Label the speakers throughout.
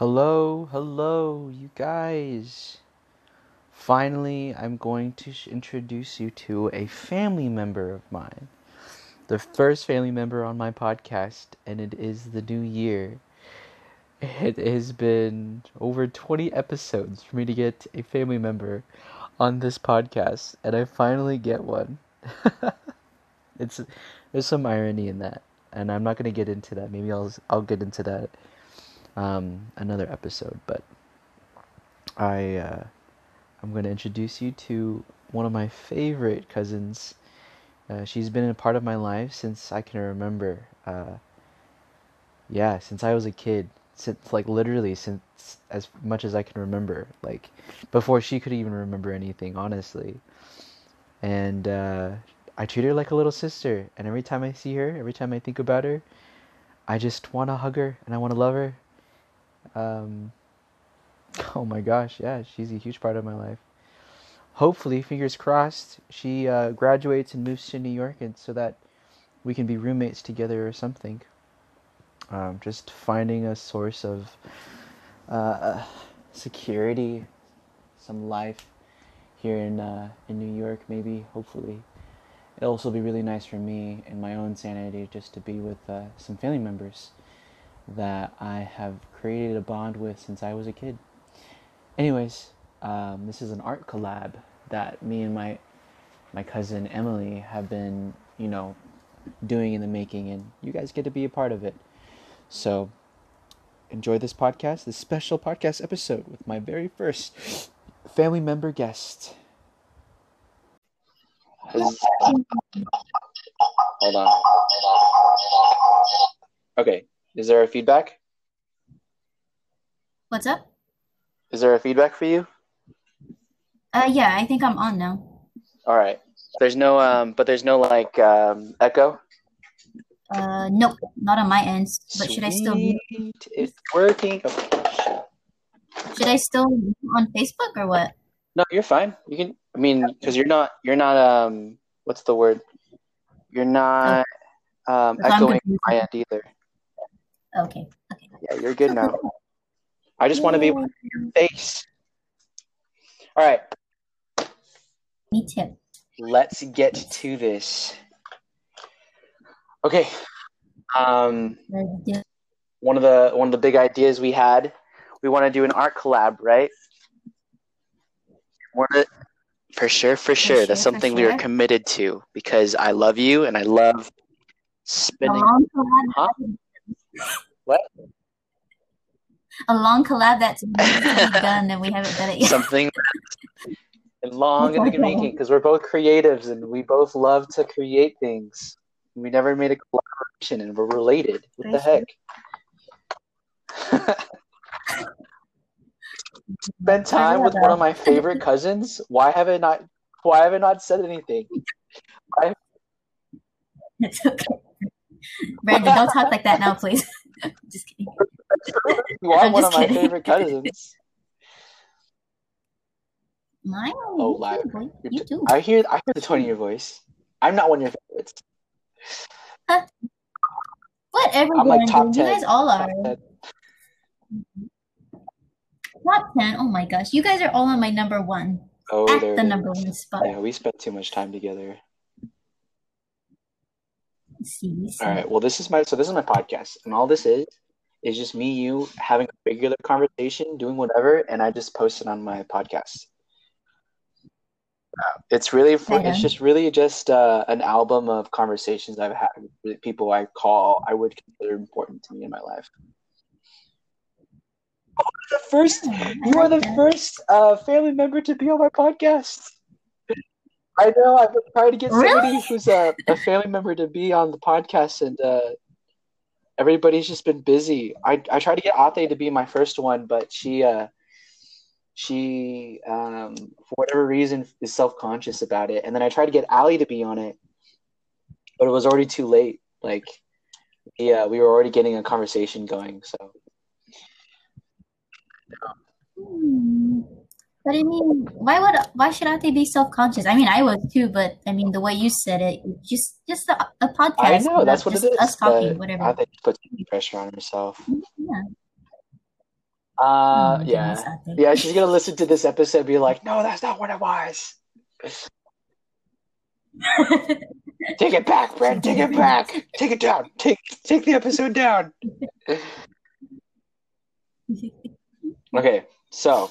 Speaker 1: Hello, hello, you guys. Finally, I'm going to introduce you to a family member of mine. The first family member on my podcast, and it is the new year. It has been over 20 episodes for me to get a family member on this podcast, and I finally get one. it's there's some irony in that, and I'm not going to get into that. Maybe I'll I'll get into that um, another episode, but I uh, I'm going to introduce you to one of my favorite cousins. Uh, she's been a part of my life since I can remember. Uh, yeah, since I was a kid since like literally since as much as I can remember, like before she could even remember anything, honestly. And uh, I treat her like a little sister, and every time I see her, every time I think about her, I just want to hug her and I want to love her. Um, oh my gosh, yeah, she's a huge part of my life. Hopefully, fingers crossed, she uh, graduates and moves to New York, and so that we can be roommates together or something um, just finding a source of uh, security, some life here in uh, in New York, maybe. Hopefully, it'll also be really nice for me and my own sanity just to be with uh, some family members that I have created a bond with since I was a kid. Anyways, um, this is an art collab that me and my my cousin Emily have been, you know, doing in the making, and you guys get to be a part of it. So enjoy this podcast, this special podcast episode with my very first family member guest. Hold on. Okay, is there a feedback?
Speaker 2: What's up?
Speaker 1: Is there a feedback for you?
Speaker 2: Uh, yeah, I think I'm on now.
Speaker 1: All right. There's no um, but there's no like um echo.
Speaker 2: Uh, nope, not on my end. But should I still?
Speaker 1: It's working. Oh,
Speaker 2: should I still on Facebook or what?
Speaker 1: No, you're fine. You can. I mean, because you're not. You're not. Um, what's the word? You're not um, echoing my end either.
Speaker 2: Okay. Okay.
Speaker 1: Yeah, you're good now. I just want to be to your face. All right.
Speaker 2: Me too.
Speaker 1: Let's get to this. Okay. Um, one of the one of the big ideas we had, we want to do an art collab, right? For sure, for sure. For That's something sure. we are committed to because I love you and I love spinning. Huh? What?
Speaker 2: A long collab that's done and we haven't done it yet.
Speaker 1: Something long in the making because we're both creatives and we both love to create things. We never made a collaboration, and we're related. What the heck? Spend time with one of my favorite cousins. Why have I not? Why have I not said anything?
Speaker 2: Why? It's okay. Brandon, don't talk like that now, please. just kidding.
Speaker 1: You are I'm one of kidding. my favorite cousins.
Speaker 2: Mine? Oh, live. You too.
Speaker 1: I hear. I hear the tone in your voice. I'm not one of your favorites.
Speaker 2: Uh, whatever. I'm like top 10. You guys all are. Top 10. Mm-hmm. top 10. Oh my gosh. You guys are all on my number one. Oh, at the number one spot.
Speaker 1: Yeah, we spent too much time together.
Speaker 2: See, see.
Speaker 1: All right. Well, this is my so this is my podcast, and all this is is just me, you having a regular conversation, doing whatever, and I just post it on my podcast. It's really it's just really just uh, an album of conversations I've had with people I call I would consider important to me in my life. Oh, the first, you are the first uh, family member to be on my podcast. I know I've been trying to get somebody who's a, a, family member to be on the podcast, and uh, everybody's just been busy. I I tried to get Ate to be my first one, but she uh, she um, for whatever reason is self-conscious about it and then i tried to get ali to be on it but it was already too late like yeah we were already getting a conversation going so
Speaker 2: hmm. But i mean why would why should Ate be self-conscious i mean i was too but i mean the way you said it just just a, a podcast
Speaker 1: i know that's what it is us talking whatever i think puts pressure on herself
Speaker 2: yeah
Speaker 1: Uh, oh, yeah, yeah. She's gonna listen to this episode and be like, "No, that's not what it was." take it back, Brent. Take it back. Take it down. Take take the episode down. okay, so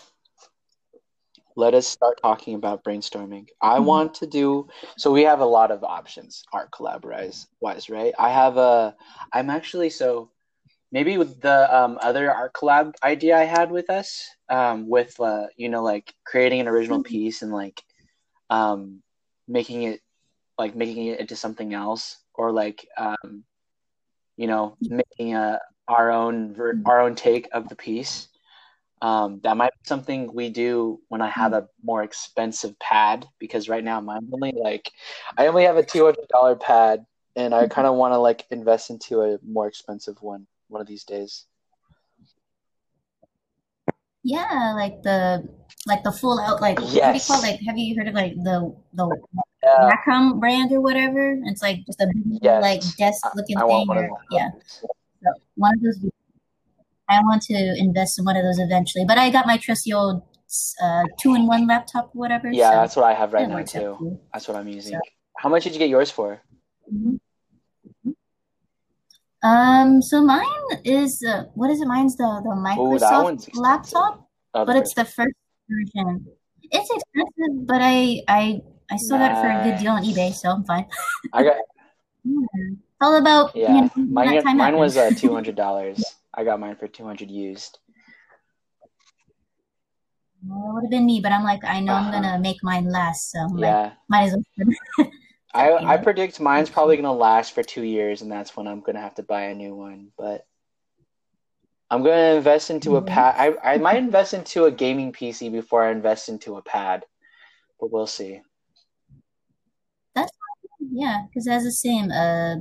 Speaker 1: let us start talking about brainstorming. I mm-hmm. want to do so. We have a lot of options, art collaborate wise, right? I have a. I'm actually so maybe with the um, other art collab idea I had with us, um, with uh, you know, like creating an original mm-hmm. piece and like um, making it like making it into something else, or like um, you know, making a our own ver- our own take of the piece. Um, that might be something we do when I have a more expensive pad because right now I'm only like I only have a two hundred dollar pad and I kind of want to like invest into a more expensive one one of these days.
Speaker 2: Yeah, like the like the full out like yes. what do you call like have you heard of like the the yeah. Brand or whatever? It's like just a yes. like desk looking thing or yeah. So one of those I want to invest in one of those eventually. But I got my trusty old uh, two in one laptop or whatever.
Speaker 1: Yeah, so that's what I have right now too. That's what I'm using. So. How much did you get yours for? Mm-hmm.
Speaker 2: Um, so mine is uh, what is it? Mine's the the Microsoft Ooh, laptop, oh, but it's the first version. It's expensive, but I I I still nice. got it for a good deal on eBay, so I'm fine.
Speaker 1: I got.
Speaker 2: yeah. All about
Speaker 1: yeah. You know, mine mine was uh, two hundred dollars. I got mine for two hundred used.
Speaker 2: Well, it would have been me, but I'm like, I know uh-huh. I'm gonna make mine last, so I'm yeah, like, might as
Speaker 1: well. I I predict mine's probably gonna last for two years, and that's when I'm gonna have to buy a new one. But I'm gonna invest into a pad. I I might invest into a gaming PC before I invest into a pad, but we'll see.
Speaker 2: That's yeah, because it has the same uh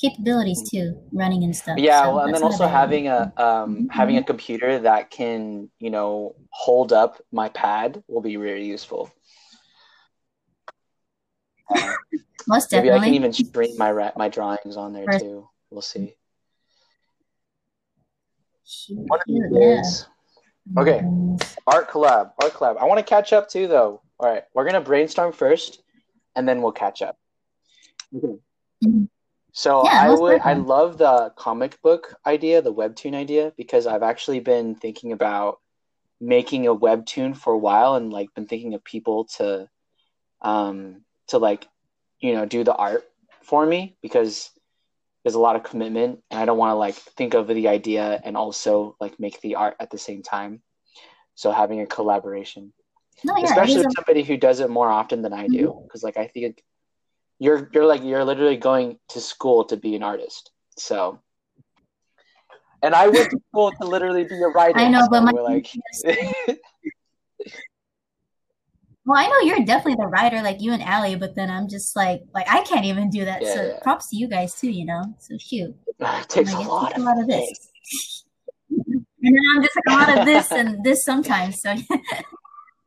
Speaker 2: capabilities too, running and stuff.
Speaker 1: Yeah, so well, and then also having a um mm-hmm. having a computer that can you know hold up my pad will be really useful.
Speaker 2: Most
Speaker 1: definitely. Maybe I can even stream my ra- my drawings on there too. We'll see. yeah. Okay, art collab, art collab. I want to catch up too, though. All right, we're gonna brainstorm first, and then we'll catch up. Mm-hmm. So yeah, I would, I love the comic book idea, the webtoon idea, because I've actually been thinking about making a webtoon for a while, and like been thinking of people to, um, to like you know do the art for me because there's a lot of commitment and I don't want to like think of the idea and also like make the art at the same time. So having a collaboration, no, yeah, especially with somebody who does it more often than I do, because mm-hmm. like I think you're you're like you're literally going to school to be an artist. So, and I went to school to literally be a writer.
Speaker 2: I know, so but my like. Well, I know you're definitely the writer, like you and Allie, but then I'm just like, like I can't even do that. Yeah, so yeah. props to you guys too, you know. So cute.
Speaker 1: It takes a, lot takes a lot of this.
Speaker 2: and then I'm just like a lot of this and this sometimes. So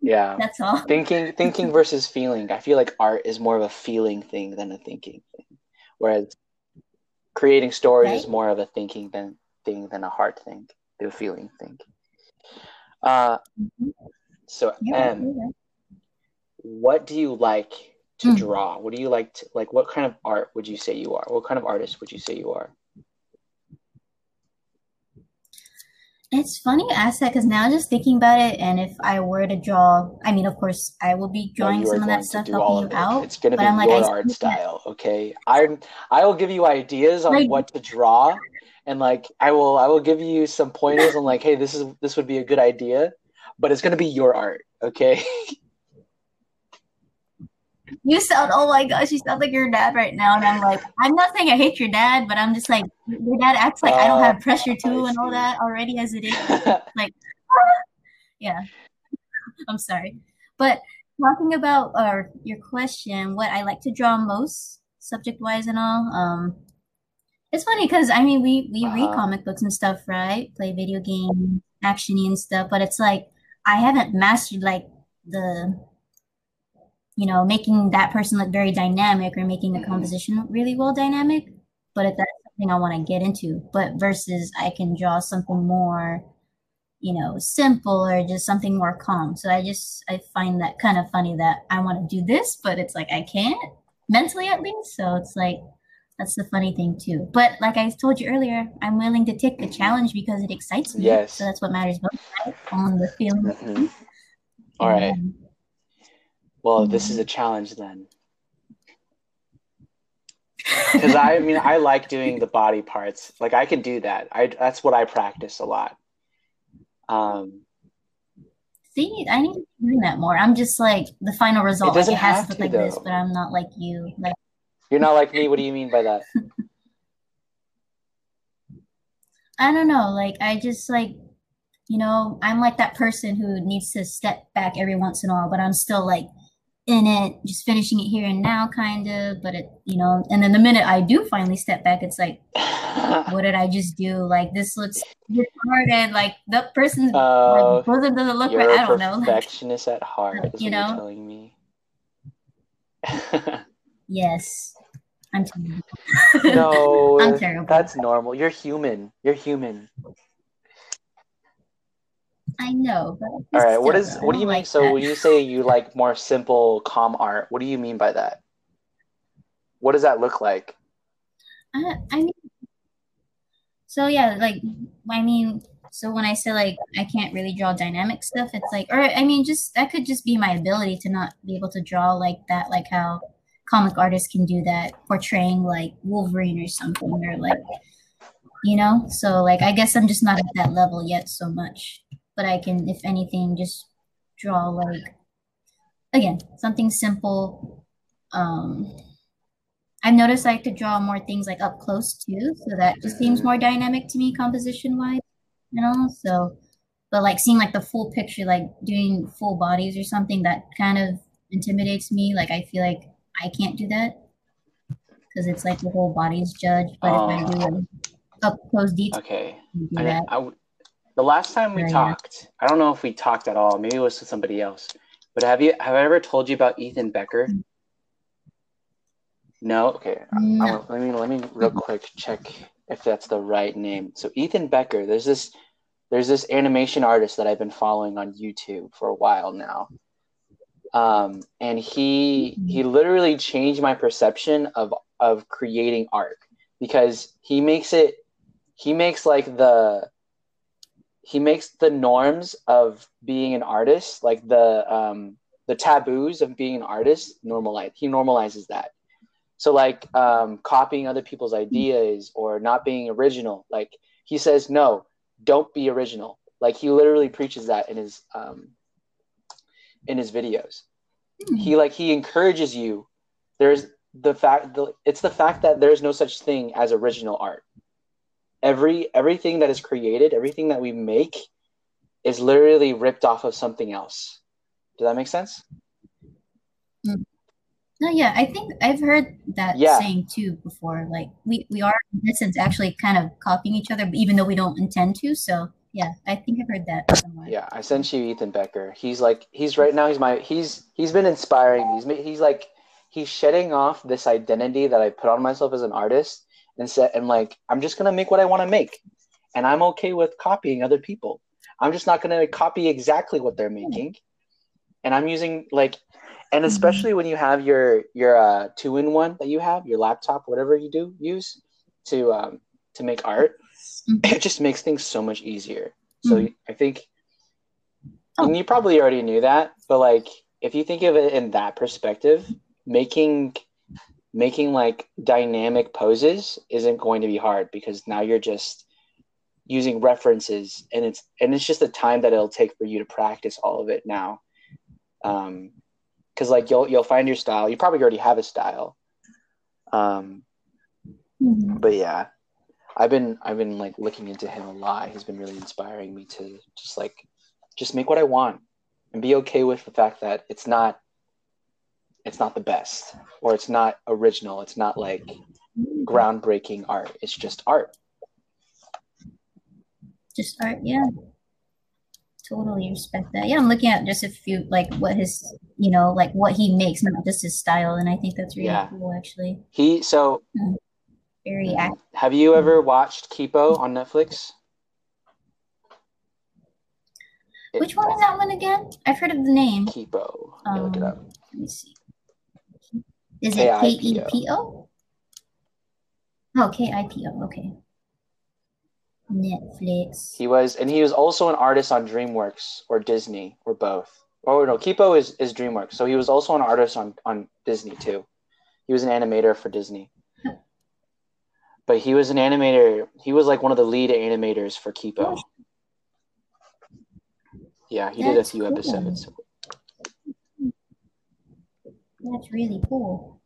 Speaker 1: yeah,
Speaker 2: that's all.
Speaker 1: Thinking, thinking versus feeling. I feel like art is more of a feeling thing than a thinking thing, whereas creating stories right? is more of a thinking than thing than a heart thing, the feeling thing. Uh, mm-hmm. so yeah, M what do you like to mm. draw? What do you like to like? What kind of art would you say you are? What kind of artist would you say you are?
Speaker 2: It's funny you ask that because now just thinking about it, and if I were to draw, I mean, of course, I will be drawing some of that stuff, helping you out.
Speaker 1: It's gonna be I'm your like, art style, okay? I'm I will give you ideas on like, what to draw, and like I will I will give you some pointers on like, hey, this is this would be a good idea, but it's gonna be your art, okay?
Speaker 2: You sound, oh my gosh, you sound like your dad right now. And I'm like, I'm not saying I hate your dad, but I'm just like, your dad acts like uh, I don't have pressure too and all that already as it is. like, yeah. I'm sorry. But talking about uh, your question, what I like to draw most, subject wise and all, um, it's funny because I mean, we, we uh-huh. read comic books and stuff, right? Play video games, actiony and stuff, but it's like, I haven't mastered like the you know, making that person look very dynamic or making the mm-hmm. composition really well dynamic. But if that's something I want to get into, but versus I can draw something more you know, simple or just something more calm. So I just I find that kind of funny that I want to do this, but it's like I can't mentally at least. So it's like that's the funny thing too. But like I told you earlier, I'm willing to take the challenge because it excites me.
Speaker 1: Yes.
Speaker 2: So that's what matters most right? on the feeling.
Speaker 1: Mm-hmm. All right.
Speaker 2: Um,
Speaker 1: Well, this is a challenge then. Because I mean, I like doing the body parts. Like I can do that. I that's what I practice a lot. Um,
Speaker 2: See, I need to be doing that more. I'm just like the final result. Like
Speaker 1: doesn't
Speaker 2: it has
Speaker 1: have
Speaker 2: to look like this, but I'm not like you. Like
Speaker 1: you're not like me. What do you mean by that?
Speaker 2: I don't know. Like I just like, you know, I'm like that person who needs to step back every once in a while, but I'm still like in it, just finishing it here and now, kind of. But it, you know, and then the minute I do finally step back, it's like, what did I just do? Like this looks retarded. Like the person's
Speaker 1: Oh,
Speaker 2: like, bosom doesn't look right. I don't know. Like,
Speaker 1: perfectionist at heart. Is
Speaker 2: You
Speaker 1: what
Speaker 2: know?
Speaker 1: you're telling me.
Speaker 2: yes, I'm terrible.
Speaker 1: no,
Speaker 2: I'm terrible.
Speaker 1: that's normal. You're human. You're human.
Speaker 2: I know, but
Speaker 1: All right. What is? What do you mean?
Speaker 2: like
Speaker 1: So
Speaker 2: that.
Speaker 1: when you say you like more simple, calm art, what do you mean by that? What does that look like?
Speaker 2: I, I mean, so yeah, like I mean, so when I say like I can't really draw dynamic stuff, it's like, or I mean, just that could just be my ability to not be able to draw like that, like how comic artists can do that, portraying like Wolverine or something, or like, you know. So like, I guess I'm just not at that level yet so much, but I can, if anything, just draw like again something simple. Um, I've noticed I could draw more things like up close too, so that just seems more dynamic to me composition wise, you know. So, but like seeing like the full picture, like doing full bodies or something, that kind of intimidates me. Like I feel like I can't do that because it's like the whole body's judged. But if I do an up close detail,
Speaker 1: Okay.
Speaker 2: I
Speaker 1: I,
Speaker 2: that.
Speaker 1: I w- the last time we
Speaker 2: yeah.
Speaker 1: talked, I don't know if we talked at all. Maybe it was with somebody else. But have you have I ever told you about Ethan Becker? No. Okay.
Speaker 2: No.
Speaker 1: I- let me let me real quick check if that's the right name. So Ethan Becker, there's this there's this animation artist that I've been following on YouTube for a while now. Um, and he he literally changed my perception of of creating art because he makes it he makes like the he makes the norms of being an artist like the um the taboos of being an artist normalize he normalizes that. So like um copying other people's ideas or not being original like he says no don't be original. Like he literally preaches that in his um in his videos. He like he encourages you. There's the fact the, it's the fact that there's no such thing as original art every everything that is created everything that we make is literally ripped off of something else does that make sense mm.
Speaker 2: No, yeah, I think I've heard that
Speaker 1: Yeah.
Speaker 2: saying too before. Like we we are in essence actually kind of copying each other, even though we don't intend to. So yeah, I think I've heard that somewhere.
Speaker 1: yeah i sent you ethan becker he's like he's right now he's my he's he's been inspiring me. he's he's like he's shedding off this identity that i put on myself as an artist and said and like i'm just gonna make what i want to make and i'm okay with copying other people i'm just not gonna copy exactly what they're making and i'm using like and especially when you have your your uh two in one that you have your laptop whatever you do use to um to make art
Speaker 2: Mhm.
Speaker 1: it just makes things so much easier so
Speaker 2: Mhm.
Speaker 1: i think
Speaker 2: Oh.
Speaker 1: and you probably already knew that but like if you think of it in that perspective making making like dynamic poses isn't going to be hard because now you're just using references and it's and it's just the time that it'll take for you to practice all of it now. Um because like you'll you'll find your style. You probably already have a style. Um
Speaker 2: Mhm.
Speaker 1: but yeah i've been i've been like looking into him a lot. He's been really inspiring me to just like just make what i want and be okay with the fact that it's not it's not the best or it's not original it's not like groundbreaking art it's just art
Speaker 2: Just art, yeah. Totally respect that. Yeah, I'm looking at just a few like what his you know, like what he makes, not just his style, and I think that's really
Speaker 1: Yeah.
Speaker 2: cool actually.
Speaker 1: he so
Speaker 2: Very active.
Speaker 1: have you ever watched kipo on netflix
Speaker 2: Which one is that one again? I've heard of the name.
Speaker 1: Kipo. Let me look it
Speaker 2: Um,
Speaker 1: up.
Speaker 2: Let me see. Is it K E
Speaker 1: K-I-P-O.
Speaker 2: P O? Oh, K I P O. Okay. Netflix.
Speaker 1: He was, and he was also an artist on DreamWorks or Disney or both. Oh no, Kipo is, is DreamWorks, so he was also an artist on on Disney too. He was an animator for Disney, but he was an animator. He was like one of the lead animators for Kipo. Oh, yeah, he did a few
Speaker 2: cool.
Speaker 1: episodes.
Speaker 2: That's really cool.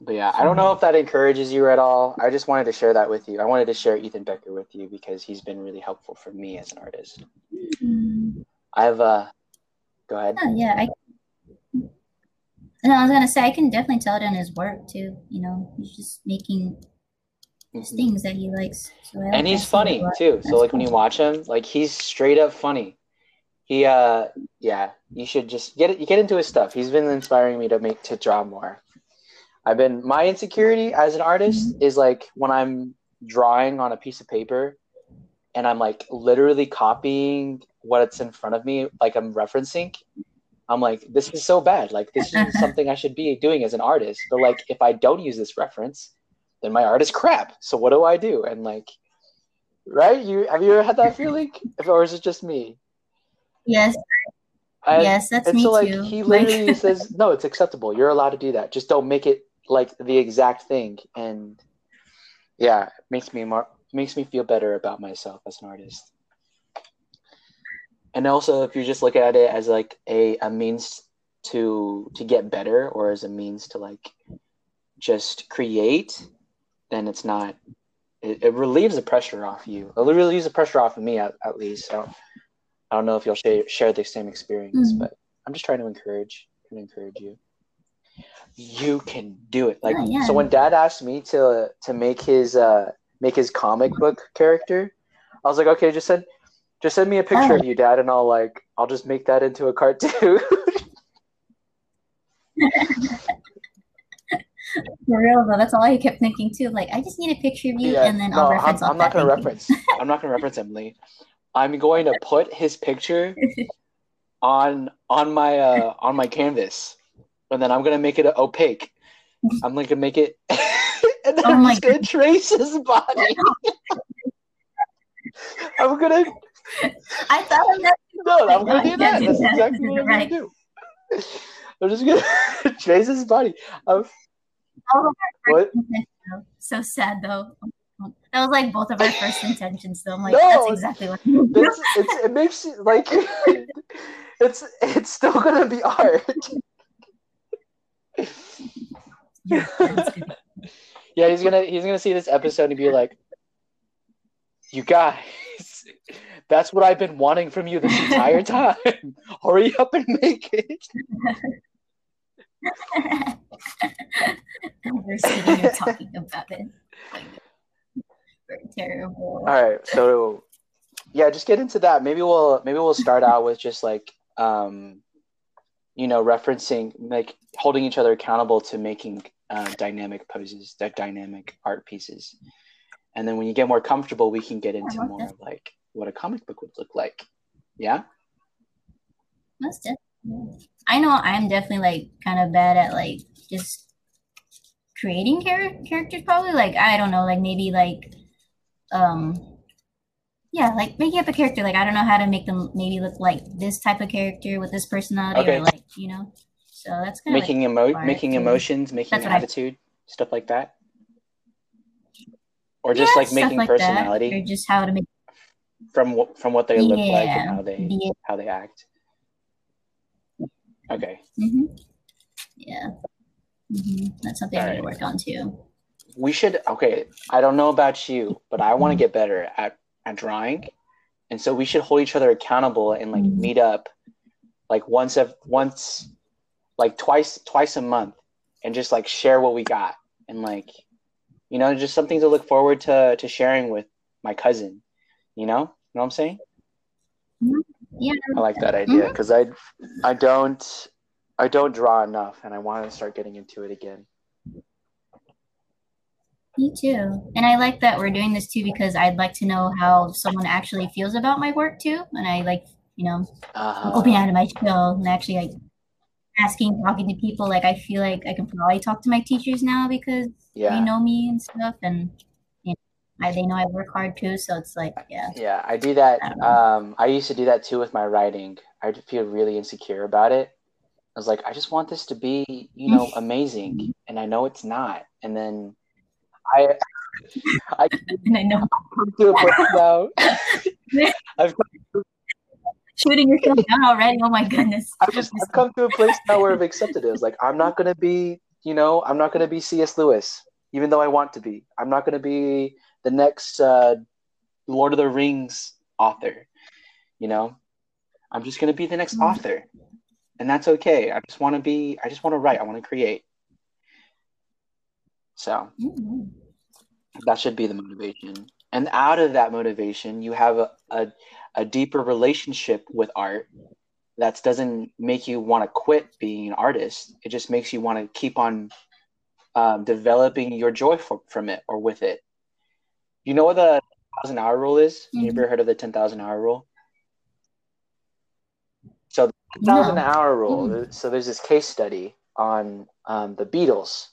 Speaker 1: But yeah, I don't know if that encourages you at all. I just wanted to share that with you. I wanted to share Ethan Becker with you because he's been really helpful for me as an artist.
Speaker 2: Mm.
Speaker 1: I've uh, go ahead.
Speaker 2: Oh, yeah, I. No, I was gonna say I can definitely tell it in his work too. You know, he's just making
Speaker 1: Mhm.
Speaker 2: things that he likes. So
Speaker 1: and he's funny too.
Speaker 2: That's
Speaker 1: So like when you watch him, like he's straight up funny. He uh yeah, you should just get it you get into his stuff. He's been inspiring me to make to draw more. I've been my insecurity as an artist is like when I'm drawing on a piece of paper and I'm like literally copying what's in front of me, like I'm referencing. I'm like, this is so bad. Like this is something I should be doing as an artist. But like if I don't use this reference, then my art is crap. So what do I do? And like, right? You have you ever had that feeling, or is it just me?
Speaker 2: Yes,
Speaker 1: And,
Speaker 2: yes, that's
Speaker 1: and
Speaker 2: me
Speaker 1: so like
Speaker 2: too.
Speaker 1: he
Speaker 2: Like-
Speaker 1: literally says, no, it's acceptable. You're allowed to do that. Just don't make it like the exact thing. And yeah, it makes me more makes me feel better about myself as an artist. And also, if you just look at it as like a, a means to to get better, or as a means to like just create, then it's not. It, it relieves the pressure off you. It relieves the pressure off of me, at, at least. Don't, I don't know if you'll share, share the same experience,
Speaker 2: Mhm.
Speaker 1: but I'm just trying to encourage, to encourage you. You can do it. Like
Speaker 2: Oh, yeah.
Speaker 1: so, when Dad asked me to to make his uh make his comic book character, I was like, okay, just send just send me a picture
Speaker 2: Oh.
Speaker 1: of you, Dad, and I'll like I'll just make that into a cartoon.
Speaker 2: For real though, that's all I kept thinking too. Like, I just need a picture of you,
Speaker 1: yeah,
Speaker 2: and then
Speaker 1: no,
Speaker 2: I'll
Speaker 1: I'm,
Speaker 2: reference.
Speaker 1: I'm not gonna
Speaker 2: Thank you.
Speaker 1: reference. I'm not gonna reference Emily. I'm going to put his picture on on my uh on my canvas, and then I'm gonna make it opaque. I'm like gonna make it, and then
Speaker 2: Oh
Speaker 1: I'm just gonna trace his body. I'm gonna
Speaker 2: I thought that.
Speaker 1: no, I'm gonna do that. That's exactly what I'm gonna do. I'm just gonna trace his body. I'm,
Speaker 2: our
Speaker 1: what?
Speaker 2: first intentions, though. So sad though. That was like both of our first intentions. So I'm like,
Speaker 1: No.
Speaker 2: that's exactly what. I'm gonna.
Speaker 1: It's, it's, it makes you like it's it's still gonna be art.
Speaker 2: Yeah.
Speaker 1: Yeah, he's gonna he's gonna see this episode and be like, "You guys, that's what I've been wanting from you this entire time. Hurry up and make it."
Speaker 2: We're sitting here talking about it. Terrible.
Speaker 1: All right, so yeah, just get into that. Maybe we'll maybe we'll start out with just like um, you know, referencing like holding each other accountable to making uh, dynamic poses, that dynamic art pieces, and then when you get more comfortable, we can get into more
Speaker 2: that.
Speaker 1: like what a comic book would look like. Yeah.
Speaker 2: Most definitely. I know I'm definitely like kind of bad at like just creating char- characters. Probably like I don't know, like maybe like um yeah, like making up a character. Like I don't know how to make them maybe look like this type of character with this personality
Speaker 1: Okay.
Speaker 2: or like you know. So that's kind of
Speaker 1: making emo-
Speaker 2: art
Speaker 1: making
Speaker 2: too.
Speaker 1: emotions, making
Speaker 2: what I-
Speaker 1: attitude, stuff like that, or just
Speaker 2: Yeah,
Speaker 1: like making
Speaker 2: like that,
Speaker 1: personality
Speaker 2: or just how to make
Speaker 1: from what from what they look like and how they
Speaker 2: it.
Speaker 1: how they act. Okay,
Speaker 2: hmm Yeah. hmm That's something I need to work on too.
Speaker 1: We should. Okay, I don't know about you, but I
Speaker 2: Mm-hmm.
Speaker 1: want to get better at at drawing, and so we should hold each other accountable and like
Speaker 2: Mhm.
Speaker 1: meet up, like once of once, like twice twice a month, and just like share what we got and like, you know, just something to look forward to to sharing with my cousin. You know, you know what I'm saying?
Speaker 2: Yeah.
Speaker 1: I like that idea because I I don't I don't draw enough and I want to start getting into it again.
Speaker 2: Me too. And I like that we're doing this too because I'd like to know how someone actually feels about my work too. And I like you know,
Speaker 1: Uh-huh.
Speaker 2: opening out of my shell and actually like asking, talking to people. Like I feel like I can probably talk to my teachers now because
Speaker 1: Yeah.
Speaker 2: they know me and stuff, and you know, I, they know I work hard too. So it's like, yeah,
Speaker 1: Yeah, I do that.
Speaker 2: I.
Speaker 1: Um, I used to do that too with my writing. I feel really insecure about it. I was like, I just want this to be, you know, amazing, and I know it's not. And then I, I
Speaker 2: I know
Speaker 1: come to a place now. I've come
Speaker 2: shooting yourself down already. Oh my goodness.
Speaker 1: I've just I've come to a place now where I've accepted it. It's like I'm not gonna be, you know, I'm not gonna be C.S. Lewis, even though I want to be. I'm not gonna be the next uh, Lord of the Rings author. You know, I'm just gonna be the next
Speaker 2: Mhm.
Speaker 1: author, and that's okay. I just want to be. I just want to write. I want to create. So
Speaker 2: Mhm.
Speaker 1: that should be the motivation. And out of that motivation, you have a, a, a deeper relationship with art that doesn't make you want to quit being an artist. It just makes you want to keep on um, developing your joy for, from it or with it. You know what the thousand hour rule is? You
Speaker 2: Mhm.
Speaker 1: ever heard of the 10,000 hour rule? So, the 10,000
Speaker 2: No.
Speaker 1: hour rule. So, there's this case study on um, the Beatles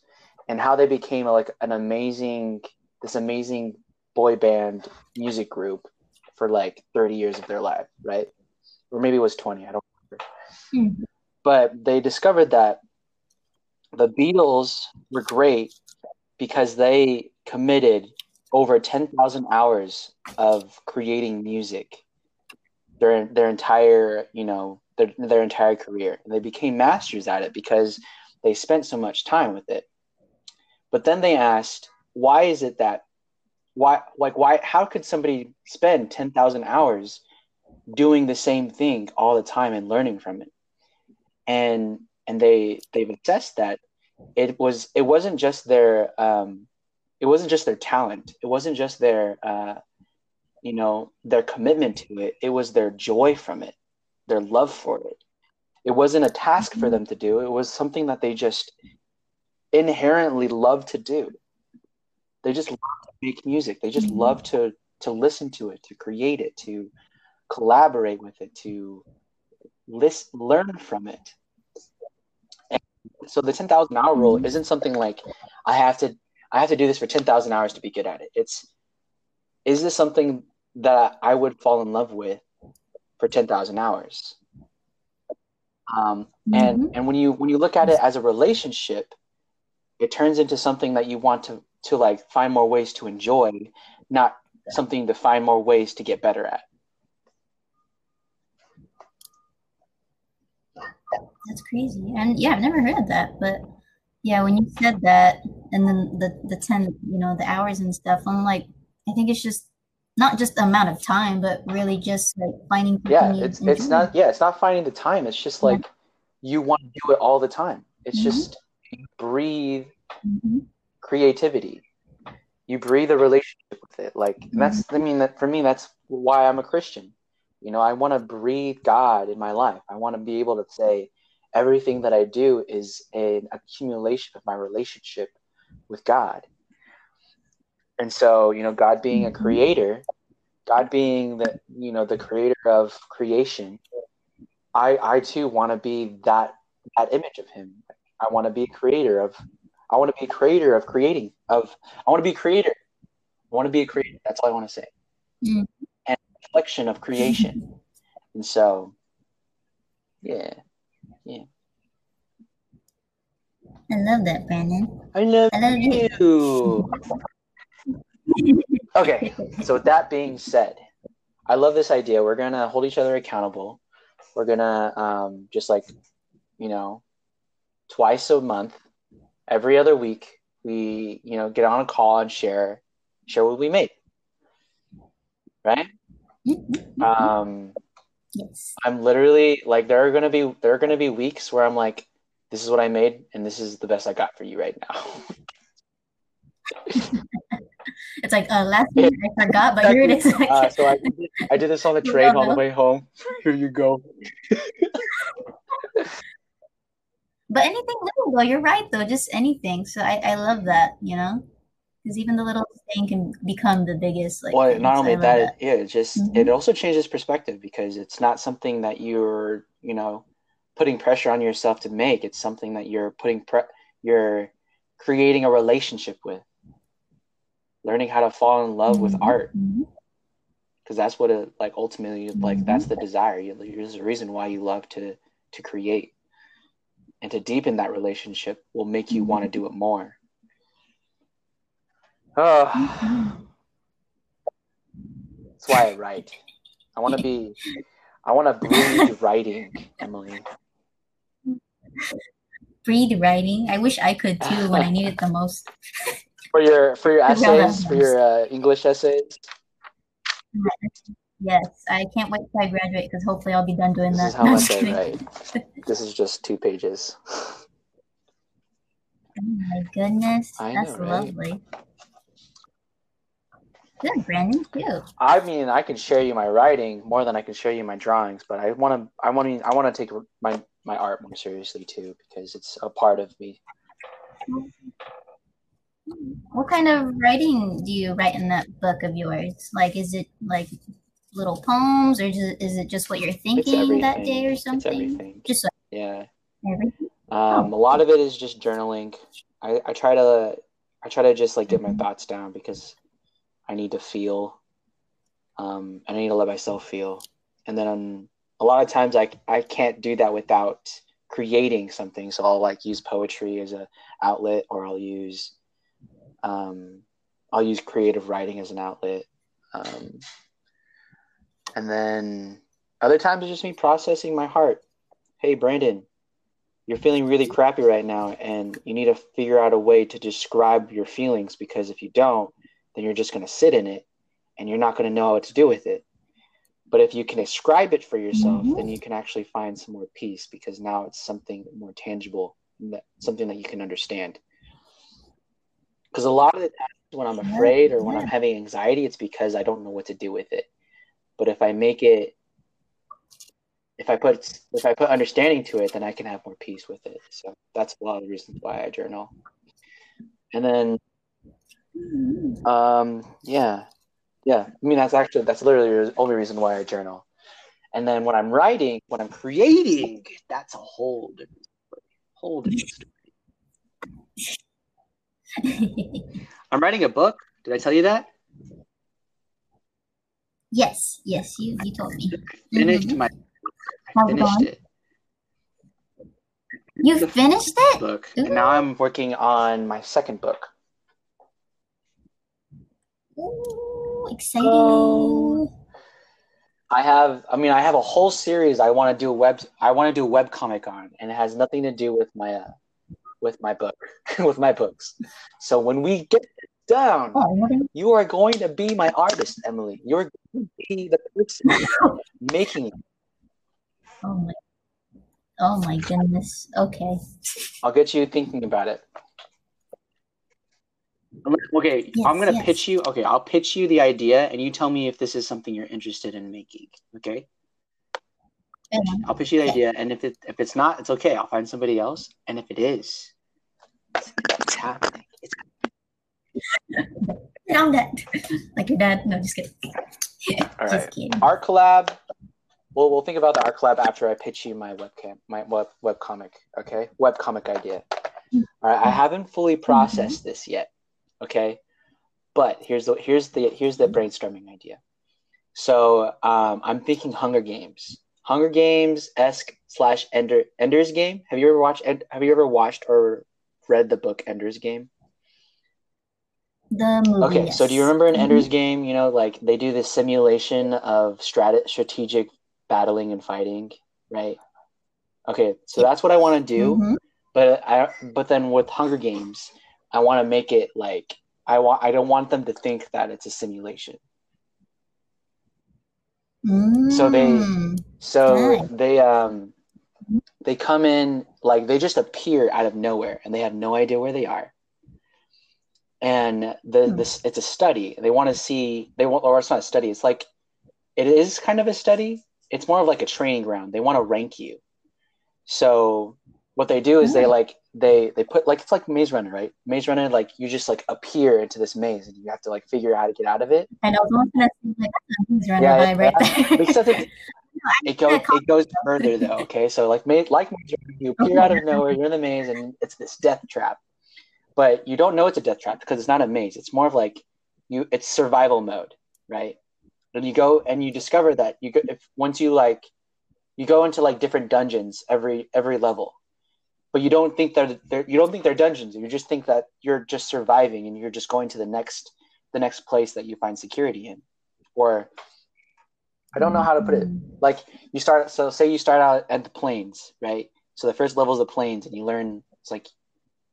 Speaker 1: and how they became like an amazing, this amazing boy band music group for like 30 years of their life, right? Or maybe it was 20, I don't remember.
Speaker 2: Mhm.
Speaker 1: But they discovered that the Beatles were great because they committed over 10,000 hours of creating music their their entire, you know, their, their entire career. And they became masters at it because they spent so much time with it. But then they asked, why is it that why like why how could somebody spend 10,000 hours doing the same thing all the time and learning from it? And and they they've assessed that it was it wasn't just their um it wasn't just their talent. It wasn't just their uh you know their commitment to it. It was their joy from it, their love for it. It wasn't a task for them to do. It was something that they just inherently love to do. They just love to make music. They just
Speaker 2: Mhm.
Speaker 1: love to to listen to it, to create it, to collaborate with it, to list, learn from it. And so the ten thousand hour rule
Speaker 2: Mhm.
Speaker 1: isn't something like I have to I have to do this for ten thousand hours to be good at it. It's is this something that I would fall in love with for ten thousand hours? Um, and
Speaker 2: Mhm.
Speaker 1: and when you when you look at it as a relationship, it turns into something that you want to to like find more ways to enjoy, not something to find more ways to get better at.
Speaker 2: That's crazy. And yeah, I've never heard that, but yeah, when you said that and then the the 10, you know, the hours and stuff, I'm like, I think it's just not just the amount of time, but really just like finding
Speaker 1: Yeah, it's it's not yeah, it's not finding the time. It's just
Speaker 2: Yeah.
Speaker 1: like you want to do it all the time. It's
Speaker 2: Mhm.
Speaker 1: just you breathe
Speaker 2: Mhm.
Speaker 1: creativity. You breathe a relationship with it. Like and that's I mean that for me that's why I'm a Christian. You know, I want to breathe God in my life. I want to be able to say everything that I do is an accumulation of my relationship with God. And so, you know, God being a
Speaker 2: Mhm.
Speaker 1: creator, God being the you know the creator of creation, I I too want to be that that image of him. I want to be a creator of I want to be a creator of creating of I want to be a creator. I want to be a creator. That's all I want to say.
Speaker 2: Mm.
Speaker 1: And reflection of creation. And so yeah. Yeah.
Speaker 2: I love that, Brandon.
Speaker 1: I love
Speaker 2: I love you.
Speaker 1: you. Okay. So with that being said, I love this idea. We're gonna hold each other accountable. We're gonna um, just like, you know, twice a month, every other week, we you know get on a call and share share what we made. Right? Um,
Speaker 2: Yes.
Speaker 1: I'm literally like there are gonna be there are gonna be weeks where I'm like, this is what I made and this is the best I got for you right now.
Speaker 2: It's like uh, last week I forgot, but here it is.
Speaker 1: Uh, so I did, I did this on the train on the way home. Here you go.
Speaker 2: But anything little though, you're right though, just anything. So I, I love that, you know? because even the little thing can become the biggest. Like,
Speaker 1: well, not only that,
Speaker 2: that.
Speaker 1: yeah, it just
Speaker 2: Mhm.
Speaker 1: it also changes perspective because it's not something that you're, you know, putting pressure on yourself to make. It's something that you're putting pre- you're creating a relationship with. Learning how to fall in love with
Speaker 2: Mhm.
Speaker 1: art
Speaker 2: Mhm.
Speaker 1: because that's what it like ultimately like that's
Speaker 2: Mhm.
Speaker 1: the desire. You, there's a reason why you love to to create. And to deepen that relationship will make you want to do it more. Oh,
Speaker 2: Mhm.
Speaker 1: that's why I write. I want to be, I want to breathe writing, Emily.
Speaker 2: Breathe writing. I wish I could too when I need it the most.
Speaker 1: For your for your essays, for your uh, English essays.
Speaker 2: Yes, I can't wait till I graduate because hopefully I'll be done doing
Speaker 1: This
Speaker 2: that.
Speaker 1: is how
Speaker 2: No,
Speaker 1: much I write. This is just two pages.
Speaker 2: Oh my goodness,
Speaker 1: I
Speaker 2: that's
Speaker 1: know, right?
Speaker 2: lovely. Good, Brandon. Cute.
Speaker 1: I mean, I can share you my writing more than I can show you my drawings, but I want to, I want to, I want to take my my art more seriously too because it's a part of me.
Speaker 2: What kind of writing do you write in that book of yours? Like, is it like little poems, or just, is it just what you're thinking that day, or something? Just like
Speaker 1: Yeah.
Speaker 2: everything.
Speaker 1: Um, a lot of it is just journaling. I, I try to I try to just like get my thoughts down because I need to feel, um, and I need to let myself feel. And then um, a lot of times I I can't do that without creating something. So I'll like use poetry as a outlet, or I'll use um, I'll use creative writing as an outlet. Um, and then other times it's just me processing my heart. Hey, Brandon, you're feeling really crappy right now, and you need to figure out a way to describe your feelings because if you don't, then you're just going to sit in it and you're not going to know what to do with it. But if you can describe it for yourself,
Speaker 2: Mhm.
Speaker 1: then you can actually find some more peace because now it's something more tangible, something that you can understand. Because a lot of the times when I'm afraid or when. I'm having anxiety, it's because I don't know what to do with it. But if I make it, if I put if I put understanding to it, then I can have more peace with it. So that's a lot of the reasons why I journal. And then, um, yeah, yeah. I mean, that's actually that's literally the only reason why I journal. And then when I'm writing, when I'm creating, that's a whole different story. Whole different story. I'm writing a book. Did I tell you that?
Speaker 2: Yes, yes, you you told me.
Speaker 1: Finished
Speaker 2: Mhm.
Speaker 1: my
Speaker 2: How's it
Speaker 1: finished it.
Speaker 2: You finished it?
Speaker 1: book, and now I'm working on my second book.
Speaker 2: Ooh, exciting!
Speaker 1: I have, I mean, I have a whole series I want to do a web, I want to do web comic on, and it has nothing to do with my, uh, with my book, with my books. So when we get down,
Speaker 2: Oh,
Speaker 1: you are going to be my artist, Emily. You're going to be the person making it.
Speaker 2: Oh my. Oh my goodness. Okay.
Speaker 1: I'll get you thinking about it. Okay,
Speaker 2: Yes,
Speaker 1: I'm gonna
Speaker 2: yes.
Speaker 1: pitch you. Okay, I'll pitch you the idea, and you tell me if this is something you're interested in making. Okay,
Speaker 2: Um,
Speaker 1: I'll pitch you the
Speaker 2: Okay.
Speaker 1: idea, and if it if it's not, it's okay. I'll find somebody else, and if it's, it's happening.
Speaker 2: I'm dead. Like your dad. No, just kidding.
Speaker 1: All
Speaker 2: just
Speaker 1: right.
Speaker 2: kidding.
Speaker 1: art collab. Well, we'll think about the art collab after I pitch you my webcam, my web web comic. Okay, web comic idea. All right, I mm-hmm. haven't fully mm-hmm. processed this yet. Okay, but here's the here's the here's the mm-hmm. brainstorming idea. So um, I'm thinking Hunger Games, Hunger Games esque slash Ender Ender's Game. Have you ever watched? Have you ever watched or read the book Ender's Game?
Speaker 2: The movie.
Speaker 1: Okay, so do you remember in
Speaker 2: Mhm.
Speaker 1: Ender's Game, you know, like they do this simulation of strat- strategic battling and fighting, right? Okay, so that's what I want to do,
Speaker 2: Mhm.
Speaker 1: but I but then with Hunger Games, I want to make it like I want I don't want them to think that it's a simulation. So they
Speaker 2: Mm.
Speaker 1: so
Speaker 2: Nice.
Speaker 1: they um they come in like they just appear out of nowhere and they have no idea where they are. And the
Speaker 2: Hmm.
Speaker 1: this it's a study. They want to see they want or it's not a study. It's like it is kind of a study. It's more of like a training ground. They want to rank you. So what they do is they like they they put like it's like Maze Runner, right? Maze Runner, like you just like appear into this maze and you have to like figure out how to get out of it.
Speaker 2: I know someone's gonna say like Maze Runner
Speaker 1: Yeah,
Speaker 2: right there.
Speaker 1: Because it, it goes it goes further though. Okay, so like maze like Maze Runner, you appear out of nowhere, you're in the maze, and it's this death trap. But you don't know it's a death trap because it's not a maze. It's more of like you it's survival mode, right? And you go and you discover that you go if once you like you go into like different dungeons every every level but you don't think they're, they're you don't think they're dungeons you just think that you're just surviving and you're just going to the next the next place that you find security in or i don't know how to put it like you start so say you start out at the plains right so the first level is the plains and you learn it's like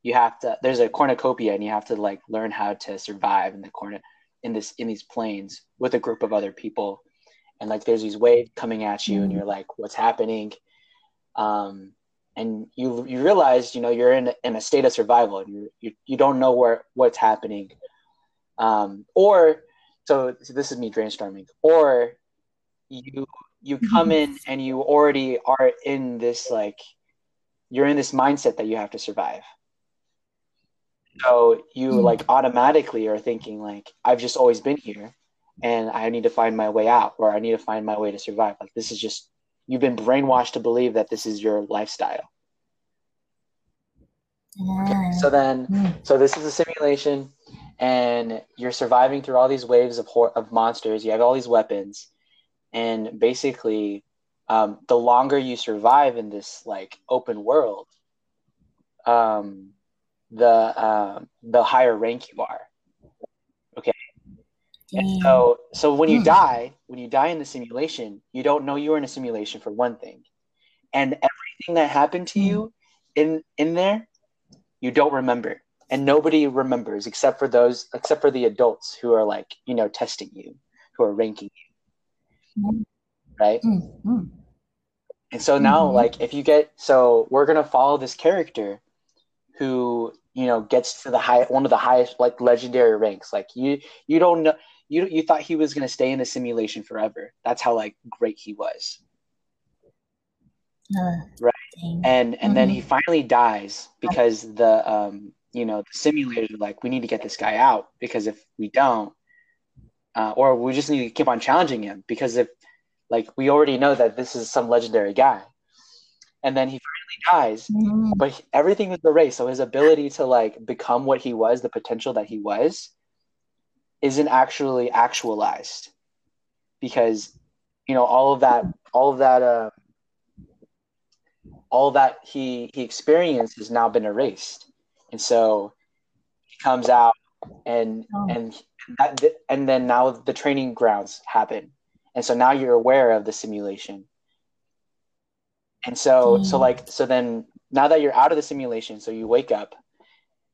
Speaker 1: you have to there's a cornucopia and you have to like learn how to survive in the corner in this in these plains with a group of other people. And like there's these waves coming at you and you're like what's happening? Um and you you realize you know you're in in a state of survival and you you, you don't know where what's happening. Um or so, so this is me brainstorming. Or you you come in and you already are in this like you're in this mindset that you have to survive so you
Speaker 2: Mm.
Speaker 1: like automatically are thinking like i've just always been here and i need to find my way out or i need to find my way to survive like this is just you've been brainwashed to believe that this is your lifestyle
Speaker 2: Yeah.
Speaker 1: so then
Speaker 2: Mm.
Speaker 1: so this is a simulation and you're surviving through all these waves of hor- of monsters you have all these weapons and basically um, the longer you survive in this like open world um, the um, the higher rank you are And so so when you
Speaker 2: Hmm.
Speaker 1: die when you die in the simulation you don't know you were in a simulation for one thing and everything that happened to
Speaker 2: Hmm.
Speaker 1: you in in there you don't remember and nobody remembers except for those except for the adults who are like you know testing you who are ranking you
Speaker 2: Hmm.
Speaker 1: right
Speaker 2: Mm, mm.
Speaker 1: and so now like if you get so we're gonna follow this character who you know gets to the high one of the highest like legendary ranks like you you don't know you you thought he was gonna stay in the simulation forever that's how like great he was
Speaker 2: Uh,
Speaker 1: Right.
Speaker 2: dang.
Speaker 1: and and then
Speaker 2: Mhm.
Speaker 1: he finally dies because the um you know the simulator like we need to get this guy out because if we don't uh, or we just need to keep on challenging him because if like we already know that this is some legendary guy and then he finally dies.
Speaker 2: Mm,
Speaker 1: but everything was erased so his ability to like become what he was the potential that he was isn't actually actualized. Because you know all of that all of that uh all that he he experienced has now been erased. And so he comes out and
Speaker 2: Oh.
Speaker 1: and that and then now the training grounds happen. And so now you're aware of the simulation and so so
Speaker 2: Mm.
Speaker 1: like so then now that you're out of the simulation so you wake up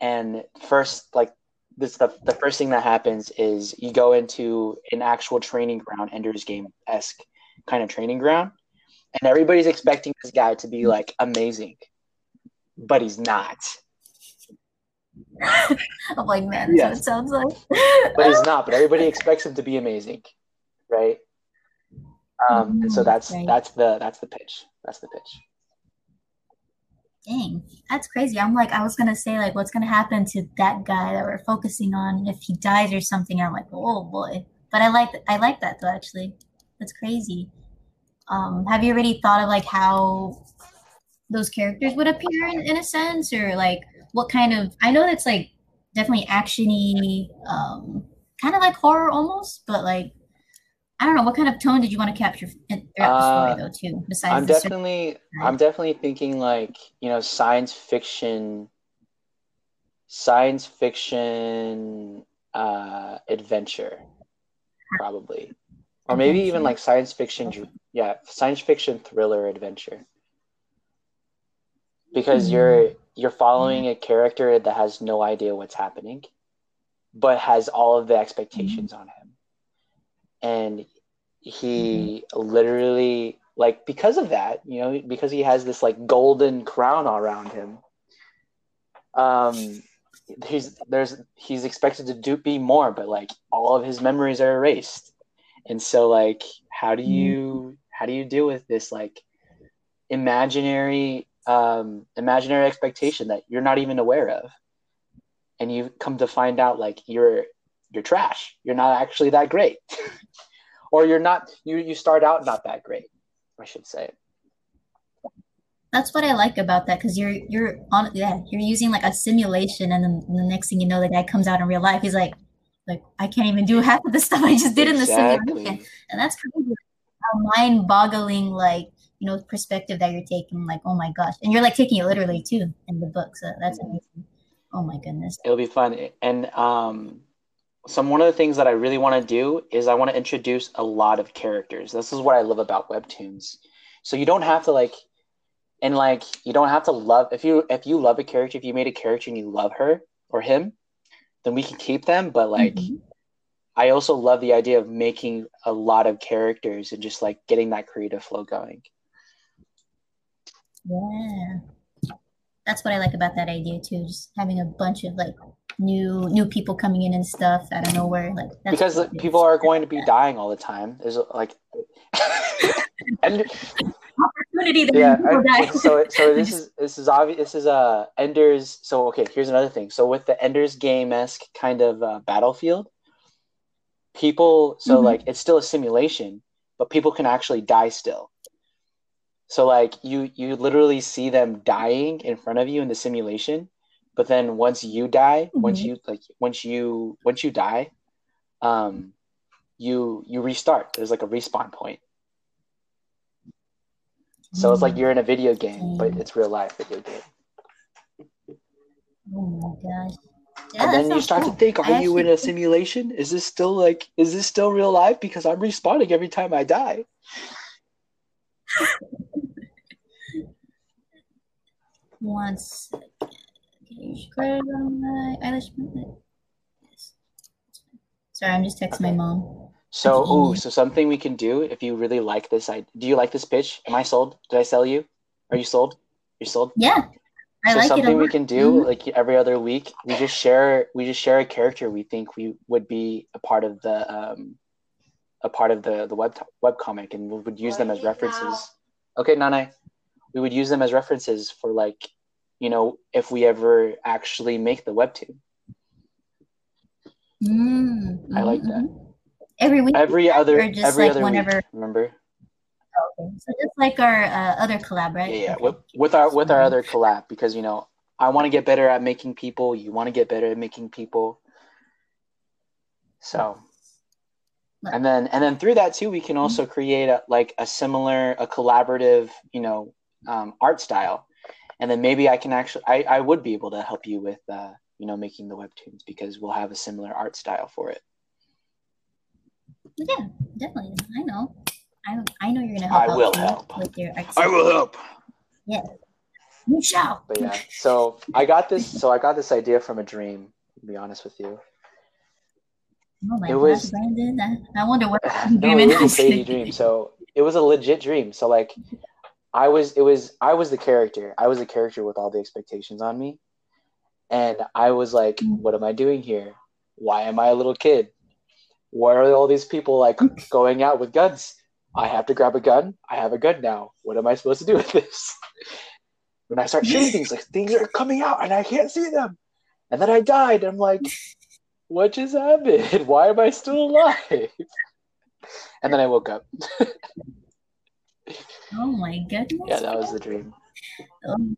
Speaker 1: and first like this the, the first thing that happens is you go into an actual training ground ender's game esque kind of training ground and everybody's expecting this guy to be like amazing but he's not
Speaker 2: I'm like, man, that's
Speaker 1: Yes.
Speaker 2: what it sounds like.
Speaker 1: but he's not but everybody expects him to be amazing right um and so
Speaker 2: Mhm,
Speaker 1: that's
Speaker 2: right.
Speaker 1: that's the that's the pitch that's the pitch
Speaker 2: Dang, that's crazy. I'm like, I was gonna say, like, what's gonna happen to that guy that we're focusing on if he dies or something? I'm like, oh boy. But I like, I like that though. Actually, that's crazy. Um, have you already thought of like how those characters would appear in, in a sense, or like what kind of? I know that's like definitely actiony, um, kind of like horror almost, but like. I don't know what kind of tone did you want to capture throughout
Speaker 1: Uh,
Speaker 2: the story, though, too. Besides,
Speaker 1: i'm definitely i'm definitely thinking like you know science fiction science fiction uh adventure probably. Or maybe even like science fiction yeah science fiction thriller adventure. Because
Speaker 2: Hmm.
Speaker 1: you're you're following a character that has no idea what's happening but has all of the expectations on him and he literally like because of that you know because he has this like golden crown all around him um he's there's he's expected to do be more but like all of his memories are erased. And so like how do you how do you deal with this like imaginary um, imaginary expectation that you're not even aware of, and you come to find out like you're you're trash. You're not actually that great, or you're not. You you start out not that great. I should say.
Speaker 2: That's what I like about that because you're you're on yeah you're using like a simulation, and then the next thing you know, the guy comes out in real life. He's like, like I can't even do half of the stuff I just did exactly. in the simulation, and that's crazy. A mind-boggling like you know perspective that you're taking. Like oh my gosh, and you're like taking it literally too in the book. So that's amazing. Oh my goodness.
Speaker 1: It'll be fun, and um, some one of the things that I really want to do is I want to introduce a lot of characters. This is what I love about webtoons. So you don't have to like and like you don't have to love if you if you love a character, if you made a character and you love her or him, then we can keep them. But like mm-hmm. I also love the idea of making a lot of characters and just like getting that creative flow going.
Speaker 2: Yeah. That's what I like about that idea too. Just having a bunch of like new new people coming in and stuff out of nowhere like
Speaker 1: because people are going to be dying all the time. There's like and opportunity yeah I, so so this is this is obvious this is uh enders so okay here's another thing. So with the enders game-esque kind of uh, battlefield people so mm-hmm. like it's still a simulation but people can actually die still. So like you you literally see them dying in front of you in the simulation but then once you die mm-hmm. once you like once you once you die um you you restart there's like a respawn point so it's like you're in a video game but it's real life video game
Speaker 2: oh my gosh
Speaker 1: yeah, and then you start cool. to think, are I you in a simulation? Is this still like, is this still real life? Because I'm respawning every time I die.
Speaker 2: Once credit on my eyelash Sorry, I'm just texting my mom.
Speaker 1: So, ooh, so something we can do if you really like this. I do you like this pitch? Am I sold? Did I sell you? Are you sold? You're sold?
Speaker 2: Yeah.
Speaker 1: I so like something we can do mm-hmm. like every other week, we just share we just share a character we think we would be a part of the um a part of the the web web comic and we would use them as references. Okay, Nana. We would use them as references for like you know, if we ever actually make the webtoon.
Speaker 2: Mm-hmm.
Speaker 1: I like that.
Speaker 2: Every week,
Speaker 1: every other, every like other whenever. Week, remember?
Speaker 2: Okay. So just like our uh, other collab, right?
Speaker 1: Yeah, yeah. Okay. With, with our with our other collab, because you know, I want to get better at making people. You want to get better at making people. So, and then and then through that too, we can also create a, like a similar, a collaborative, you know, um, art style and then maybe I can actually I, I would be able to help you with uh, you know making the webtoons because we'll have a similar art style for it.
Speaker 2: Yeah, definitely. I know. I I know you're gonna help.
Speaker 1: I will help
Speaker 2: with your.
Speaker 1: Art I will help.
Speaker 2: Yeah, you shall.
Speaker 1: But yeah, so I got this. So I got this idea from a dream. To be honest with you.
Speaker 2: Oh my it was, Brandon. I, I wonder what
Speaker 1: no, it was a crazy dream. So it was a legit dream. So like I was it was I was the character. I was the character with all the expectations on me. And I was like, mm. what am I doing here? Why am I a little kid? Why are all these people like going out with guns? I have to grab a gun. I have a gun now. What am I supposed to do with this? when I start shooting things, like things are coming out and I can't see them. And then I died. I'm like, what just happened? Why am I still alive? And then I woke up.
Speaker 2: Oh my goodness.
Speaker 1: Yeah, that was the dream.
Speaker 2: Oh,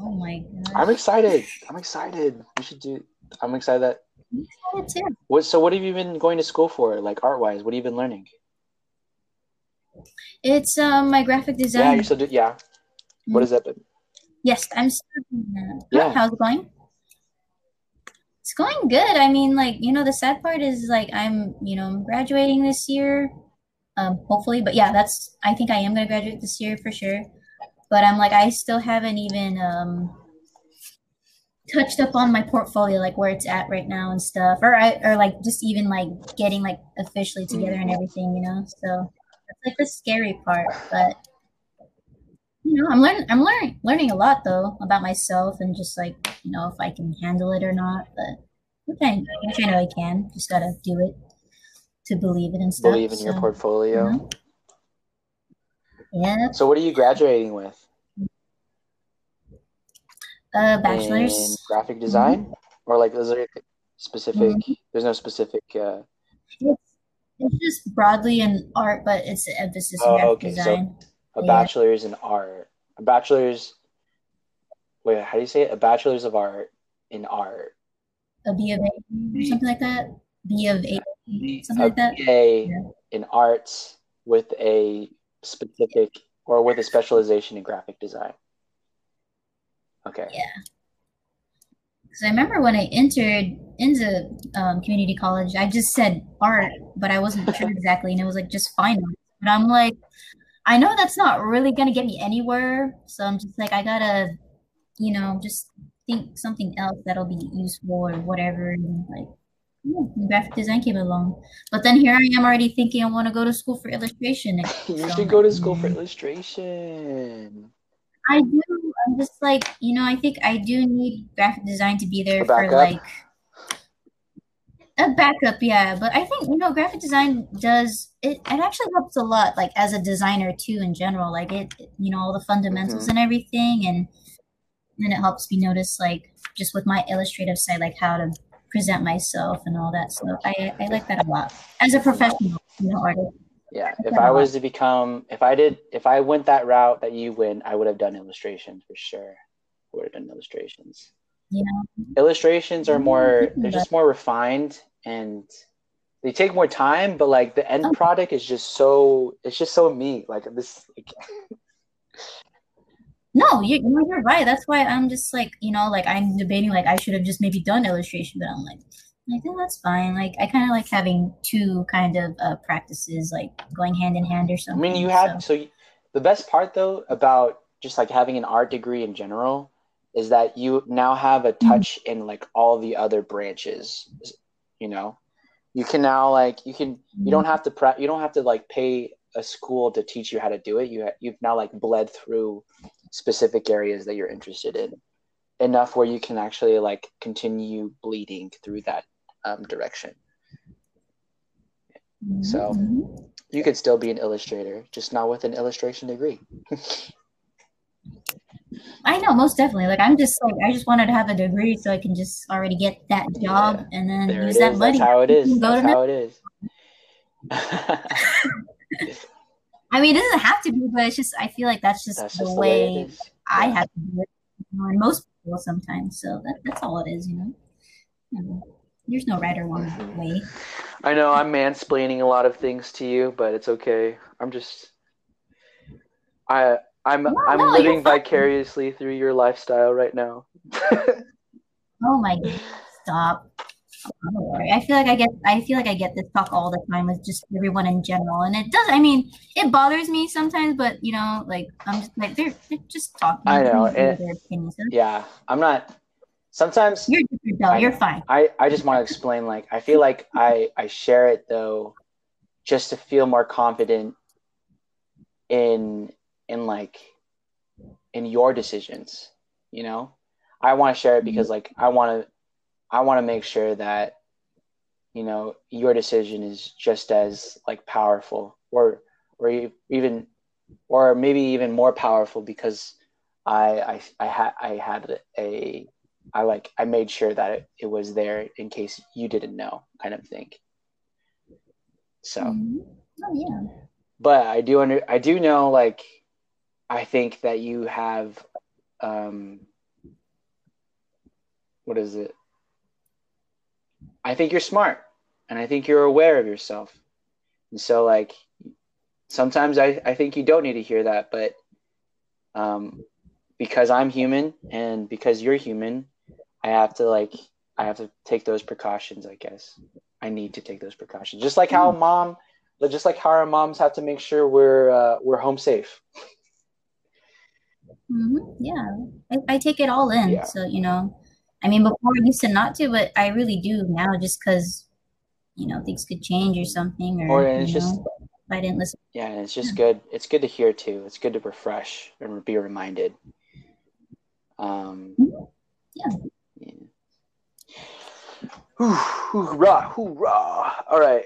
Speaker 2: oh my god.
Speaker 1: I'm excited. I'm excited. We should do I'm excited that
Speaker 2: excited too.
Speaker 1: What so what have you been going to school for, like art wise? What have you been learning?
Speaker 2: It's um my graphic design.
Speaker 1: Yeah, you still do yeah. What has that been?
Speaker 2: Yes, I'm still yeah. how's it going? It's going good. I mean, like, you know, the sad part is like I'm, you know, I'm graduating this year um, hopefully. But yeah, that's I think I am gonna graduate this year for sure. But I'm like I still haven't even um, touched up on my portfolio, like where it's at right now and stuff, or I or like just even like getting like officially together and everything, you know. So that's like the scary part, but you know, I'm learning. I'm learning learning a lot though about myself and just like you know if I can handle it or not. But which I, which I know I can. Just gotta do it to believe it and stuff.
Speaker 1: Believe in so, your portfolio.
Speaker 2: Yeah.
Speaker 1: So what are you graduating with?
Speaker 2: Uh, bachelor's
Speaker 1: in graphic design, or like is there specific?
Speaker 2: Mm-hmm.
Speaker 1: There's no specific. Uh,
Speaker 2: It's, it's just broadly in art, but it's an emphasis in
Speaker 1: Oh,
Speaker 2: graphic
Speaker 1: okay, so-
Speaker 2: design.
Speaker 1: a
Speaker 2: Yeah.
Speaker 1: bachelor's in art, a bachelor's. Wait, how do you say it? A bachelor's of art in art.
Speaker 2: a B of A, or something like that. B of A, something
Speaker 1: a
Speaker 2: like.
Speaker 1: BA
Speaker 2: Yeah.
Speaker 1: in arts with a specific or with a specialization in graphic design. Okay.
Speaker 2: Yeah. Because I remember when I entered into um, community college, I just said art, but I wasn't sure exactly, and it was like just fine. art. But I'm like, I know that's not really gonna get me anywhere, so I'm just like, I gotta, you know, just think something else that'll be useful or whatever. And like, yeah, graphic design came along, but then here I am already thinking I want to go to school for illustration.
Speaker 1: You
Speaker 2: so
Speaker 1: should go to school for illustration.
Speaker 2: I do. I'm just like, you know, I think I do need graphic design to be there for like a backup, yeah. But I think, you know, graphic design does it it actually helps a lot, like as a designer too in general. Like it you know, all the fundamentals
Speaker 1: Mhm.
Speaker 2: and everything and then it helps me notice like just with my illustrative side, like how to present myself and all that stuff. I I like that a lot. As a professional, you know, artist.
Speaker 1: Yeah. If I was to become, if I did, if I went that route that you went, I would have done illustrations for sure. I would have done illustrations.
Speaker 2: Yeah.
Speaker 1: Illustrations are more, they're just more refined and they take more time, but like the end
Speaker 2: Oh.
Speaker 1: product is just so, it's just so me. Like this, like,
Speaker 2: No, you, no, you're right. That's why I'm just like, you know, like I'm debating, like I should have just maybe done illustration, but I'm like, like oh, that's fine. Like I kind of like having two kind of uh, practices, like going hand in hand or something.
Speaker 1: I mean, you have so you, the best part though about just like having an art degree in general is that you now have a touch in like all the other branches. You know, you can now like you can you don't have to prep you don't have to like pay a school to teach you how to do it. You ha- you've now like bled through specific areas that you're interested in enough where you can actually like continue bleeding through that um, direction.
Speaker 2: Mhm,
Speaker 1: so-. You could still be an illustrator, just not with an illustration degree.
Speaker 2: I know, most definitely. Like I'm just like I just wanted to have a degree so I can just already get that job and then
Speaker 1: There
Speaker 2: use that
Speaker 1: is.
Speaker 2: money.
Speaker 1: That's how it is. That's how it is.
Speaker 2: I mean, it doesn't have to be, but it's just I feel like that's just
Speaker 1: That's
Speaker 2: the
Speaker 1: just the way
Speaker 2: way
Speaker 1: it is.
Speaker 2: I
Speaker 1: Yeah.
Speaker 2: have to do it, and most people sometimes. So that, that's all it is, you know. There's no right or wrong
Speaker 1: Mhm.
Speaker 2: way.
Speaker 1: I know I'm mansplaining a lot of things to you, but it's okay. I'm just I I'm
Speaker 2: No,
Speaker 1: I'm
Speaker 2: no,
Speaker 1: living vicariously through your lifestyle right now.
Speaker 2: Oh my god, stop. I feel like I get I feel like I get this talk all the time with just everyone in general. And it does I mean, it bothers me sometimes, but you know, like I'm just like they're, they're just talking.
Speaker 1: I know, and-
Speaker 2: their opinions.
Speaker 1: yeah, I'm not sometimes
Speaker 2: You're different though,
Speaker 1: I
Speaker 2: you're fine.
Speaker 1: I, I just want to explain like I feel like I, I share it though just to feel more confident in in like in your decisions you know I want to share it mm-hmm. because like I want to I want to make sure that you know your decision is just as like powerful or or even or maybe even more powerful because I I I had I had a I like I made sure that it, it was there in case you didn't know, kind of thing. So,
Speaker 2: Mhm. Oh yeah.
Speaker 1: but I do under I do know like I think that you have um what is it? I think you're smart and I think you're aware of yourself. And so like sometimes I, I think you don't need to hear that, but um because I'm human and because you're human, I have to like I have to take those precautions, I guess. I need to take those precautions. Just like how mom just like how our moms have to make sure we're uh, we're home safe.
Speaker 2: hmm Yeah, I, I take it all in.
Speaker 1: Yeah.
Speaker 2: So, you know, I mean, before I used to not to, but I really do now just because, you know, things could change or something, or,
Speaker 1: Or it's
Speaker 2: you
Speaker 1: just
Speaker 2: I didn't listen.
Speaker 1: yeah, and it's just good. It's good to hear too. It's good to refresh and be reminded. Um,
Speaker 2: Yeah.
Speaker 1: yeah. Hoo- Hoorah, hoorah. All right.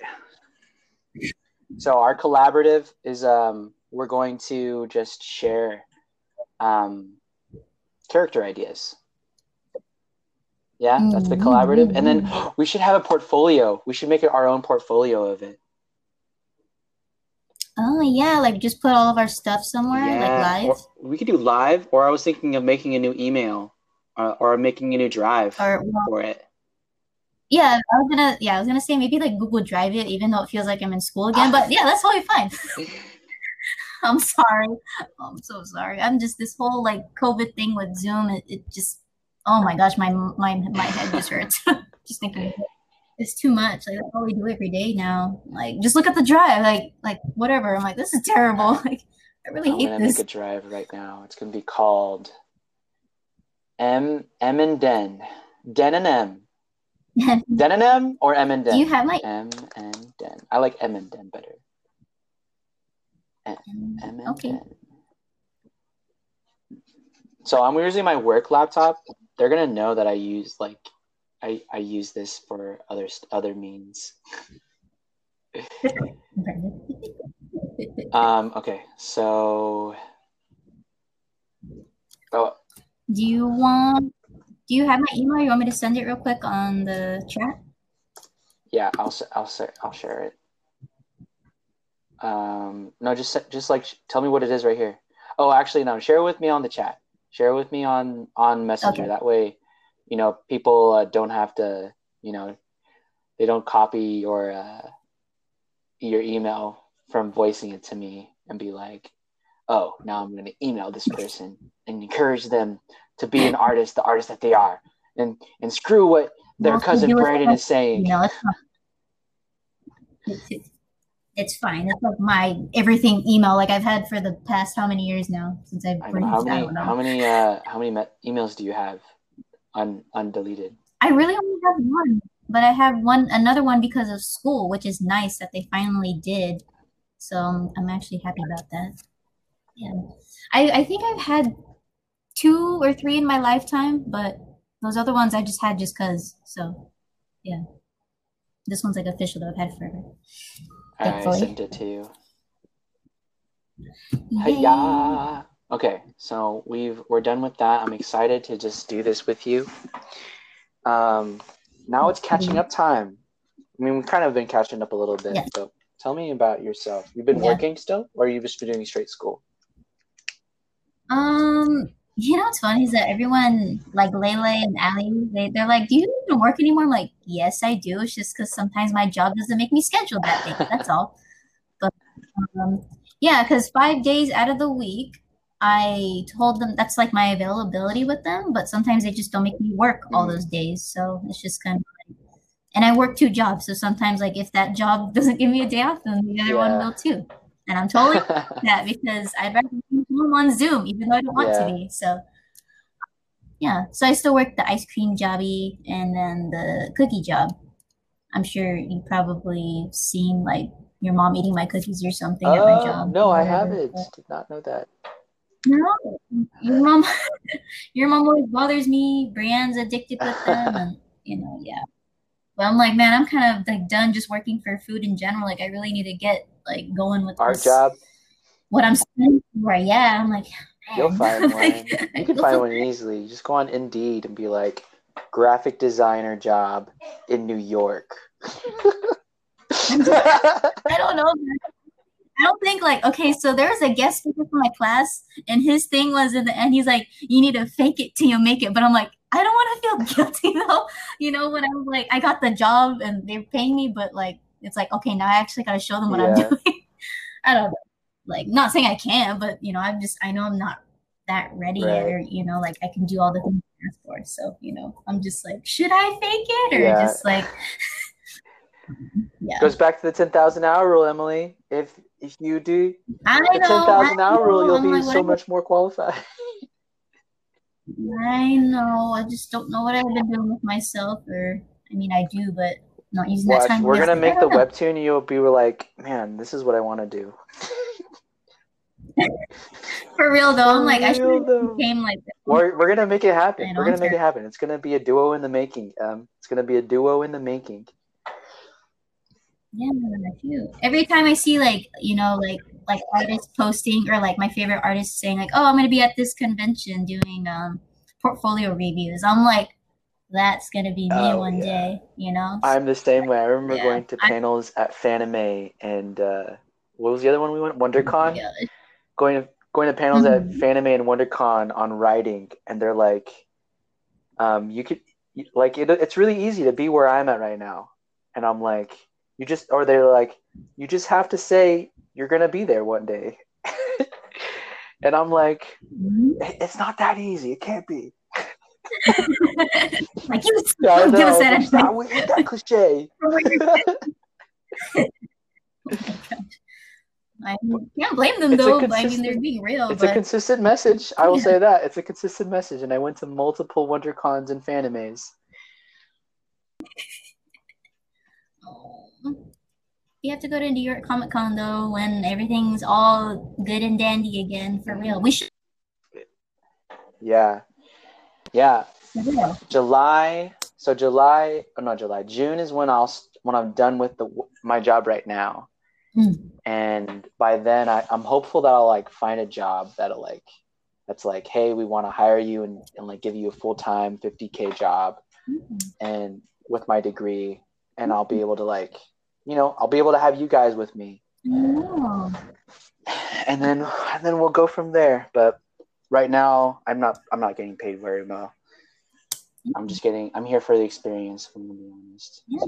Speaker 1: So our collaborative is um we're going to just share um character ideas. Yeah, that's the collaborative. And then we should have a portfolio. We should make it our own portfolio of it.
Speaker 2: Oh yeah, like just put all of our stuff somewhere, like live.
Speaker 1: Or we could do live, or I was thinking of making a new email, uh, or making a new drive
Speaker 2: Or well,
Speaker 1: for it.
Speaker 2: yeah, I was gonna yeah, I was gonna say maybe like Google Drive it, even though it feels like I'm in school again. But yeah, that's totally fine. I'm sorry. I'm so sorry. I'm just this whole like COVID thing with Zoom. It, it just oh my gosh, my my my head just hurts just thinking. It's too much. Like that's all we do every day now. Like just look at the drive. Like like whatever. I'm like this is terrible. Like I really hate this.
Speaker 1: I'm
Speaker 2: hate
Speaker 1: gonna
Speaker 2: this.
Speaker 1: make a drive right now. It's gonna be called M M and Den. Den and M. Den and M or M and Den?
Speaker 2: do you have my
Speaker 1: M and Den. I like M and Den better. M mm, and
Speaker 2: okay?
Speaker 1: Den. So I'm using my work laptop. They're gonna know that I use like I I use this for other other means. Um. Okay. So. Oh
Speaker 2: Do you want? Do you have my email? You want me to send it real quick on the chat?
Speaker 1: yeah. I'll I'll I'll share it. Um. No. Just just like tell me what it is right here. Oh, actually, no. Share it with me on the chat. Share with me on on Messenger.
Speaker 2: Okay.
Speaker 1: That way, you know, people uh, don't have to. You know, they don't copy your uh, your email from voicing it to me and be like, oh, now I'm going to email this person and encourage them to be an artist, the artist that they are, and and screw what their cousin Brandon is saying.
Speaker 2: You know. It's, it's, fine. It's like my everything email, like I've had for the past how many years now since I've
Speaker 1: I know. How many how many uh how many me- emails do you have un undeleted?
Speaker 2: I really only have one, but I have one another one because of school, which is nice that they finally did. So um, I'm actually happy about that. Yeah, I I think I've had two or three in my lifetime, but those other ones I just had just cause. So yeah, this one's like official that I've had forever.
Speaker 1: I
Speaker 2: Thankfully.
Speaker 1: sent it to you. Hiya. Okay, so we've we're done with that. I'm excited to just do this with you. Um, now it's catching up time. I mean, we've kind of been catching up a little bit.
Speaker 2: Yeah.
Speaker 1: So tell me about yourself. You've been
Speaker 2: Yeah.
Speaker 1: working still, or you've just been doing straight school?
Speaker 2: Um, you know what's funny is that everyone like Lele and Ali, they they're like, "Do you even work anymore?" I'm like, "Yes, I do. It's just because sometimes my job doesn't make me schedule that day. That's all." But um, yeah, because five days out of the week, I told them that's like my availability with them. But sometimes they just don't make me work all
Speaker 1: Mhm.
Speaker 2: those days, so it's just kind of. And I work two jobs, so sometimes like if that job doesn't give me a day off, then the other one will too. And I'm totally that because I'd rather be home on Zoom, even though I don't want
Speaker 1: Yeah.
Speaker 2: to be. So yeah, so I still work the ice cream jobby and then the cookie job. I'm sure you probably seen like your mom eating my cookies or something at my
Speaker 1: Uh,
Speaker 2: job.
Speaker 1: no, I haven't.
Speaker 2: but-
Speaker 1: Did not know that.
Speaker 2: No, your mom, your mom always bothers me. Brienne's addicted with them, and you know, yeah. But I'm like, man, I'm kind of like done just working for food in general. Like, I really need to get like going with
Speaker 1: Art
Speaker 2: this.
Speaker 1: job.
Speaker 2: What I'm studying for, yeah. I'm like,
Speaker 1: You'll find one.
Speaker 2: like,
Speaker 1: You can find one easily. You just go on Indeed and be like, graphic designer job in New York.
Speaker 2: I don't know. I don't think like okay. So there was a guest speaker for my class, and his thing was in the end. He's like, "You need to fake it till you make it." But I'm like, I don't want to feel guilty though. You know, when I'm like, I got the job and they're paying me, but like, it's like, okay, now I actually got to show them what I'm doing. I don't know. Like, not saying I can't, but you know, I'm just, I know I'm not that ready yet,
Speaker 1: Right.
Speaker 2: or you know, like I can do all the things I asked for. So you know, I'm just like, should I fake it or
Speaker 1: Yeah.
Speaker 2: just like, yeah.
Speaker 1: Goes back to the ten thousand hour rule, Emily. If if you do
Speaker 2: I
Speaker 1: the
Speaker 2: know.
Speaker 1: ten thousand
Speaker 2: I
Speaker 1: hour rule, you'll
Speaker 2: I'm
Speaker 1: be
Speaker 2: like,
Speaker 1: so much more qualified.
Speaker 2: I know. I just don't know what I've been doing with myself, or I mean, I do, but not using that
Speaker 1: Watch,
Speaker 2: time.
Speaker 1: we're gonna make the
Speaker 2: know.
Speaker 1: webtoon. and You'll be like, man, this is what I want to do.
Speaker 2: For real though, I'm like, I
Speaker 1: though.
Speaker 2: became like.
Speaker 1: We're we're gonna make it happen. We're gonna make it happen. It's gonna be a duo in the making. Um, it's gonna be a duo in the making.
Speaker 2: Yeah. Every time I see like you know like like artists posting or like my favorite artists saying like, oh, I'm gonna be at this convention doing um portfolio reviews. I'm like, that's gonna be me
Speaker 1: Oh,
Speaker 2: one
Speaker 1: yeah.
Speaker 2: day. You know.
Speaker 1: I'm the same way. I remember
Speaker 2: Yeah.
Speaker 1: going to panels at Fanime and uh, what was the other one we went? WonderCon.
Speaker 2: Yeah.
Speaker 1: Going to going to panels at
Speaker 2: Mhm.
Speaker 1: Fanime and WonderCon on writing, and they're like, um, you could like it, it's really easy to be where I'm at right now, and I'm like, you just or they're like, you just have to say you're gonna be there one day, and I'm like,
Speaker 2: Mhm.
Speaker 1: it's not that easy. It can't be.
Speaker 2: like you
Speaker 1: Yeah, I
Speaker 2: don't give us that
Speaker 1: It's not that cliche.
Speaker 2: I can't blame them
Speaker 1: It's
Speaker 2: though. I mean, they're being real.
Speaker 1: It's a consistent message. I will
Speaker 2: Yeah.
Speaker 1: say that. It's a consistent message. And I went to multiple WonderCons and Fanimes.
Speaker 2: Oh. You have to go to New York Comic Con though when everything's all good and dandy again for real. We should.
Speaker 1: Yeah. Yeah. July. So July, oh not July, June is when I'll when I'm done with the my job right now.
Speaker 2: Mm.
Speaker 1: And by then I, I'm hopeful that I'll like find a job that'll like that's like, hey, we want to hire you and, and like give you a full time 50k job
Speaker 2: Mm.
Speaker 1: and with my degree and I'll be able to like you know, I'll be able to have you guys with me.
Speaker 2: Oh.
Speaker 1: and then and then we'll go from there. But right now, I'm not I'm not getting paid very well. I'm just getting I'm here for the experience. If I'm gonna be honest.
Speaker 2: Yeah.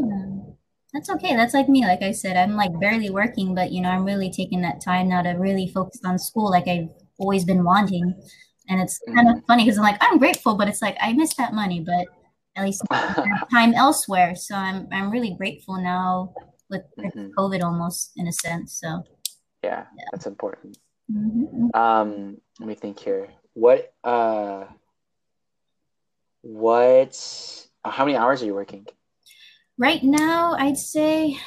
Speaker 2: That's okay. That's like me. Like I said, I'm like barely working, but you know, I'm really taking that time now to really focus on school like I've always been wanting. And it's mm-hmm. kind of funny because I'm like, I'm grateful, but it's like I miss that money, but at least time elsewhere. So I'm I'm really grateful now with, with
Speaker 1: Mhm.
Speaker 2: COVID almost in a sense. So
Speaker 1: yeah, that's important.
Speaker 2: mhm.
Speaker 1: Um, let me think here. What uh, what? uh, How many hours are you working?
Speaker 2: right now I'd say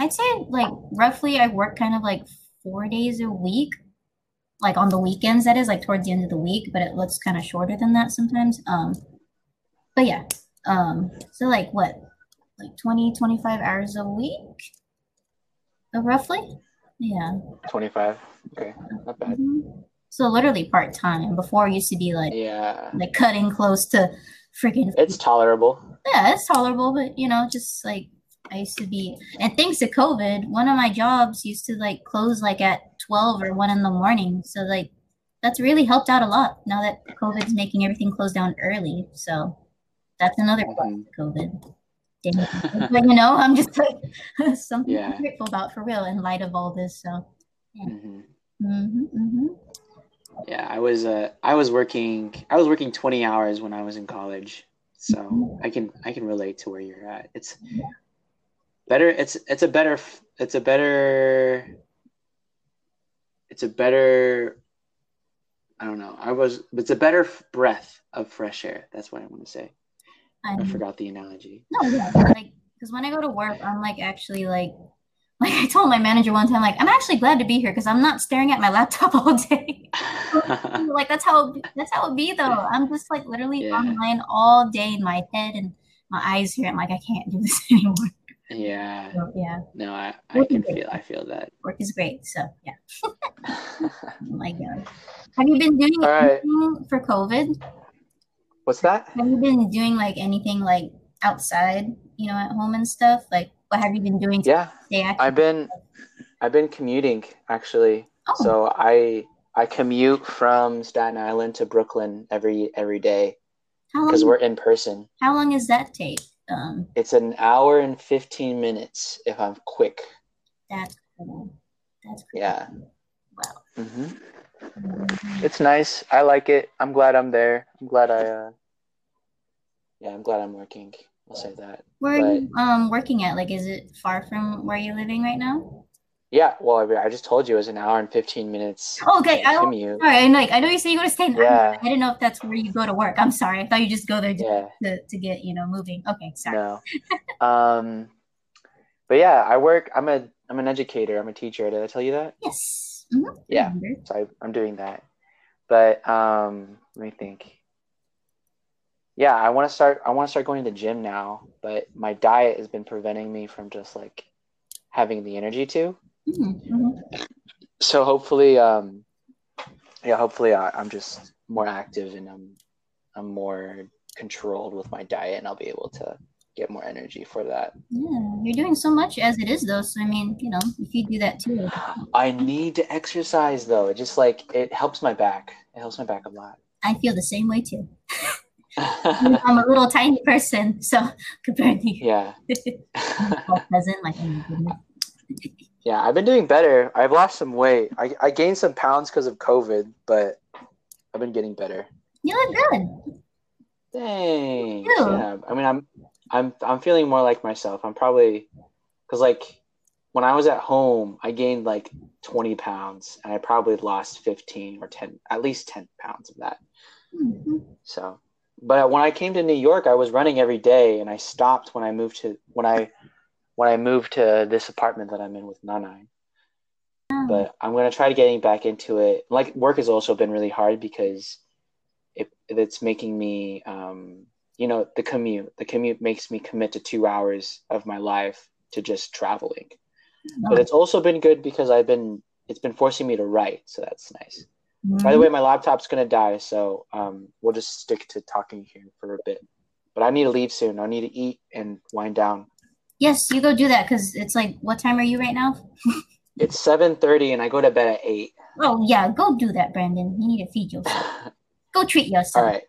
Speaker 2: I'd say like roughly I work kind of like four days a week. Like on the weekends, that is like towards the end of the week, but it looks kind of shorter than that sometimes. Um, but yeah, um, so like what, like 20, 25 hours a week, uh, roughly? Yeah.
Speaker 1: Twenty five. Okay, not bad.
Speaker 2: Mhm. So literally part time. Before it used to be like
Speaker 1: Yeah,
Speaker 2: like cutting close to freaking
Speaker 1: it's tolerable.
Speaker 2: yeah, it's tolerable, but you know, just like I used to be, and thanks to COVID, one of my jobs used to like close like at twelve or one in the morning. So like that's really helped out a lot now that COVID's making everything close down early. So that's another
Speaker 1: Mhm.
Speaker 2: to COVID. But you know, I'm just like something
Speaker 1: Yeah.
Speaker 2: I'm grateful about for real in light of all this. So
Speaker 1: hmm
Speaker 2: hmm hmm
Speaker 1: Yeah, I was uh I was working I was working 20 hours when I was in college. So I can I can relate to where you're at. It's better it's it's a better it's a better it's a better I don't know. I was it's a better f- breath of fresh air. That's what I want to say. I um, forgot the analogy.
Speaker 2: No, yeah, like because when I go to work, I'm like actually like like I told my manager one time, like I'm actually glad to be here because I'm not staring at my laptop all day. like that's how that's how it be though. I'm just like literally
Speaker 1: Yeah.
Speaker 2: online all day in my head and my eyes here. I'm like I can't do this anymore.
Speaker 1: yeah.
Speaker 2: So yeah,
Speaker 1: No, I, I can feel I feel that.
Speaker 2: work is great. So yeah, oh my god. Have you been doing
Speaker 1: All right.
Speaker 2: anything for COVID?
Speaker 1: What's that?
Speaker 2: Have you been doing like anything like outside, you know, at home and stuff? Like what have you been doing to
Speaker 1: Yeah,
Speaker 2: stay?
Speaker 1: I've been I've been commuting actually.
Speaker 2: Oh.
Speaker 1: So I I commute from Staten Island to Brooklyn every every day because we're in person.
Speaker 2: how long does that take? Um,
Speaker 1: It's an hour and 15 minutes if I'm quick.
Speaker 2: that's cool. That's cool.
Speaker 1: Yeah.
Speaker 2: Wow.
Speaker 1: hmm
Speaker 2: Mhm.
Speaker 1: It's nice. I like it. I'm glad I'm there. I'm glad I uh Yeah, I'm glad I'm working. I'll say that.
Speaker 2: Where are you um working at? Like, is it far from where you're living right now?
Speaker 1: Yeah, well, I I just told you it was an hour and 15 minutes
Speaker 2: Oh, okay. I, all
Speaker 1: commute.
Speaker 2: right. And like, I know you say you go to Staten Island.
Speaker 1: Yeah.
Speaker 2: I didn't know if that's where you go to work. I'm sorry. I thought you just go there just
Speaker 1: Yeah.
Speaker 2: to, to get you know moving. Okay, sorry.
Speaker 1: No. um, but yeah, I work. I'm a I'm an educator. I'm a teacher. Did I tell you that?
Speaker 2: Yes. Mhm.
Speaker 1: Yeah. So I, I'm doing that. But um, let me think. Yeah, I want to start. I want to start going to the gym now, but my diet has been preventing me from just like having the energy to.
Speaker 2: Mhm, mhm.
Speaker 1: So hopefully, um, yeah, hopefully I, I'm just more active and I'm I'm more controlled with my diet and I'll be able to get more energy for that.
Speaker 2: Yeah, you're doing so much as it is though. So I mean, you know, if you do that too.
Speaker 1: I need to exercise though. It just like it helps my back. It helps my back a lot.
Speaker 2: I feel the same way too. I'm a little tiny person, so compared to
Speaker 1: yeah.
Speaker 2: pleasant, like oh.
Speaker 1: Yeah, I've been doing better. I've lost some weight. I, I gained some pounds because of COVID, but I've been getting better.
Speaker 2: You look good.
Speaker 1: Thanks. Yeah. I mean, I'm I'm I'm feeling more like myself. I'm probably because like when I was at home, I gained like 20 pounds, and I probably lost 15 or 10, at least 10 pounds of that. Mm-hmm. So, but when I came to New York, I was running every day, and I stopped when I moved to when I when I moved to this apartment that I'm in with Nanai. Oh. But I'm gonna try to getting back into it. Like work has also been really hard because it it's making me um, you know the commute the commute makes me commit to two hours of my life to just traveling. But it's also been good because i've been it's been forcing me to write so that's nice. Mm-hmm. by the way my laptop's going to die so um, we'll just stick to talking here for a bit. But i need to leave soon. I need to eat and wind down.
Speaker 2: Yes you go do that because it's like what time are you right now?
Speaker 1: It's 7.30 and i go to bed at 8
Speaker 2: oh yeah go do that brandon. You need to feed yourself go treat yourself.
Speaker 1: All right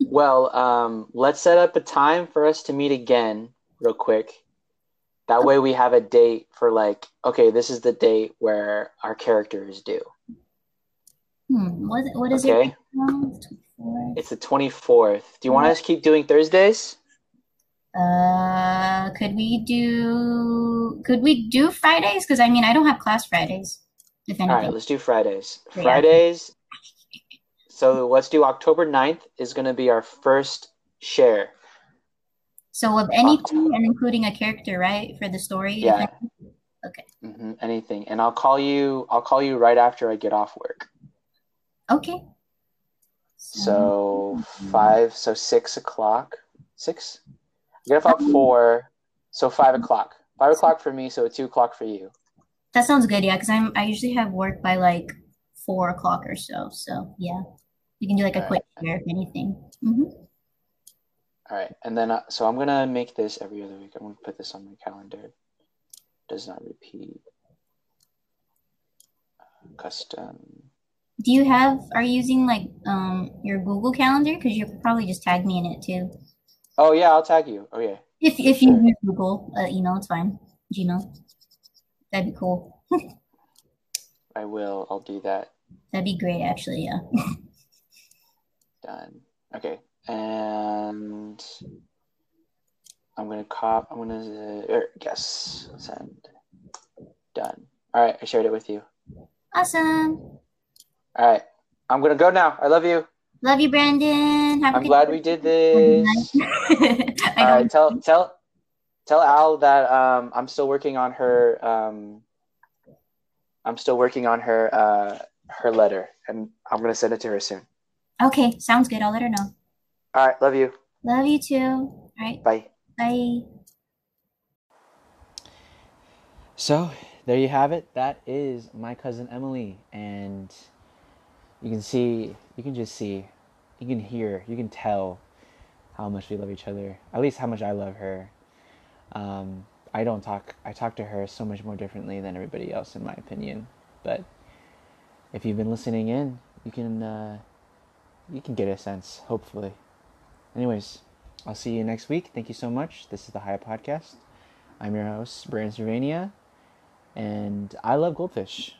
Speaker 1: well, um, let's set up a time for us to meet again, real quick. That way, we have a date for like, okay, this is the date where our character is due.
Speaker 2: Hmm. What, what is okay. it?
Speaker 1: It's the twenty fourth. Do you want us to keep doing Thursdays?
Speaker 2: Uh, could we do? Could we do Fridays? Because I mean, I don't have class Fridays.
Speaker 1: If anything. All right, let's do Fridays. Fridays so let's do October 9th is going to be our first share.
Speaker 2: So of anything and including a character, right, for the story?
Speaker 1: Yeah.
Speaker 2: Okay.
Speaker 1: Mm-hmm, anything, and I'll call you. I'll call you right after I get off work.
Speaker 2: Okay.
Speaker 1: So five. So six o'clock. Six. I get off at four. So five o'clock. Five o'clock for me. So two o'clock for you.
Speaker 2: That sounds good. Yeah, because I'm. I usually have work by like four o'clock or so. So yeah. You can do like a All quick right. share if anything. Mm-hmm.
Speaker 1: All right, and then uh, so I'm gonna make this every other week. I'm gonna put this on my calendar. Does not repeat. Uh, custom.
Speaker 2: Do you have? Are you using like um your Google Calendar? Because you could probably just tag me in it too.
Speaker 1: Oh yeah, I'll tag you. Oh yeah.
Speaker 2: If if you use Google uh, email, it's fine. Gmail. That'd be cool.
Speaker 1: I will. I'll do that.
Speaker 2: That'd be great, actually. Yeah.
Speaker 1: Done. Okay. And I'm gonna cop. I'm gonna uh, er, guess send. Done. All right. I shared it with you.
Speaker 2: Awesome.
Speaker 1: All right. I'm gonna go now. I love you.
Speaker 2: Love you, Brandon.
Speaker 1: Have I'm glad day. we did this. All right. Tell tell tell Al that um, I'm still working on her. Um, I'm still working on her uh, her letter, and I'm gonna send it to her soon.
Speaker 2: Okay, sounds good. I'll let her know.
Speaker 1: All right, love you.
Speaker 2: Love you too. All right.
Speaker 1: Bye.
Speaker 2: Bye.
Speaker 3: So, there you have it. That is my cousin Emily. And you can see, you can just see, you can hear, you can tell how much we love each other. At least how much I love her. Um, I don't talk, I talk to her so much more differently than everybody else, in my opinion. But if you've been listening in, you can, uh, you can get a sense, hopefully. Anyways, I'll see you next week. Thank you so much. This is the High Podcast. I'm your host, Brandon Cervania, and I love goldfish.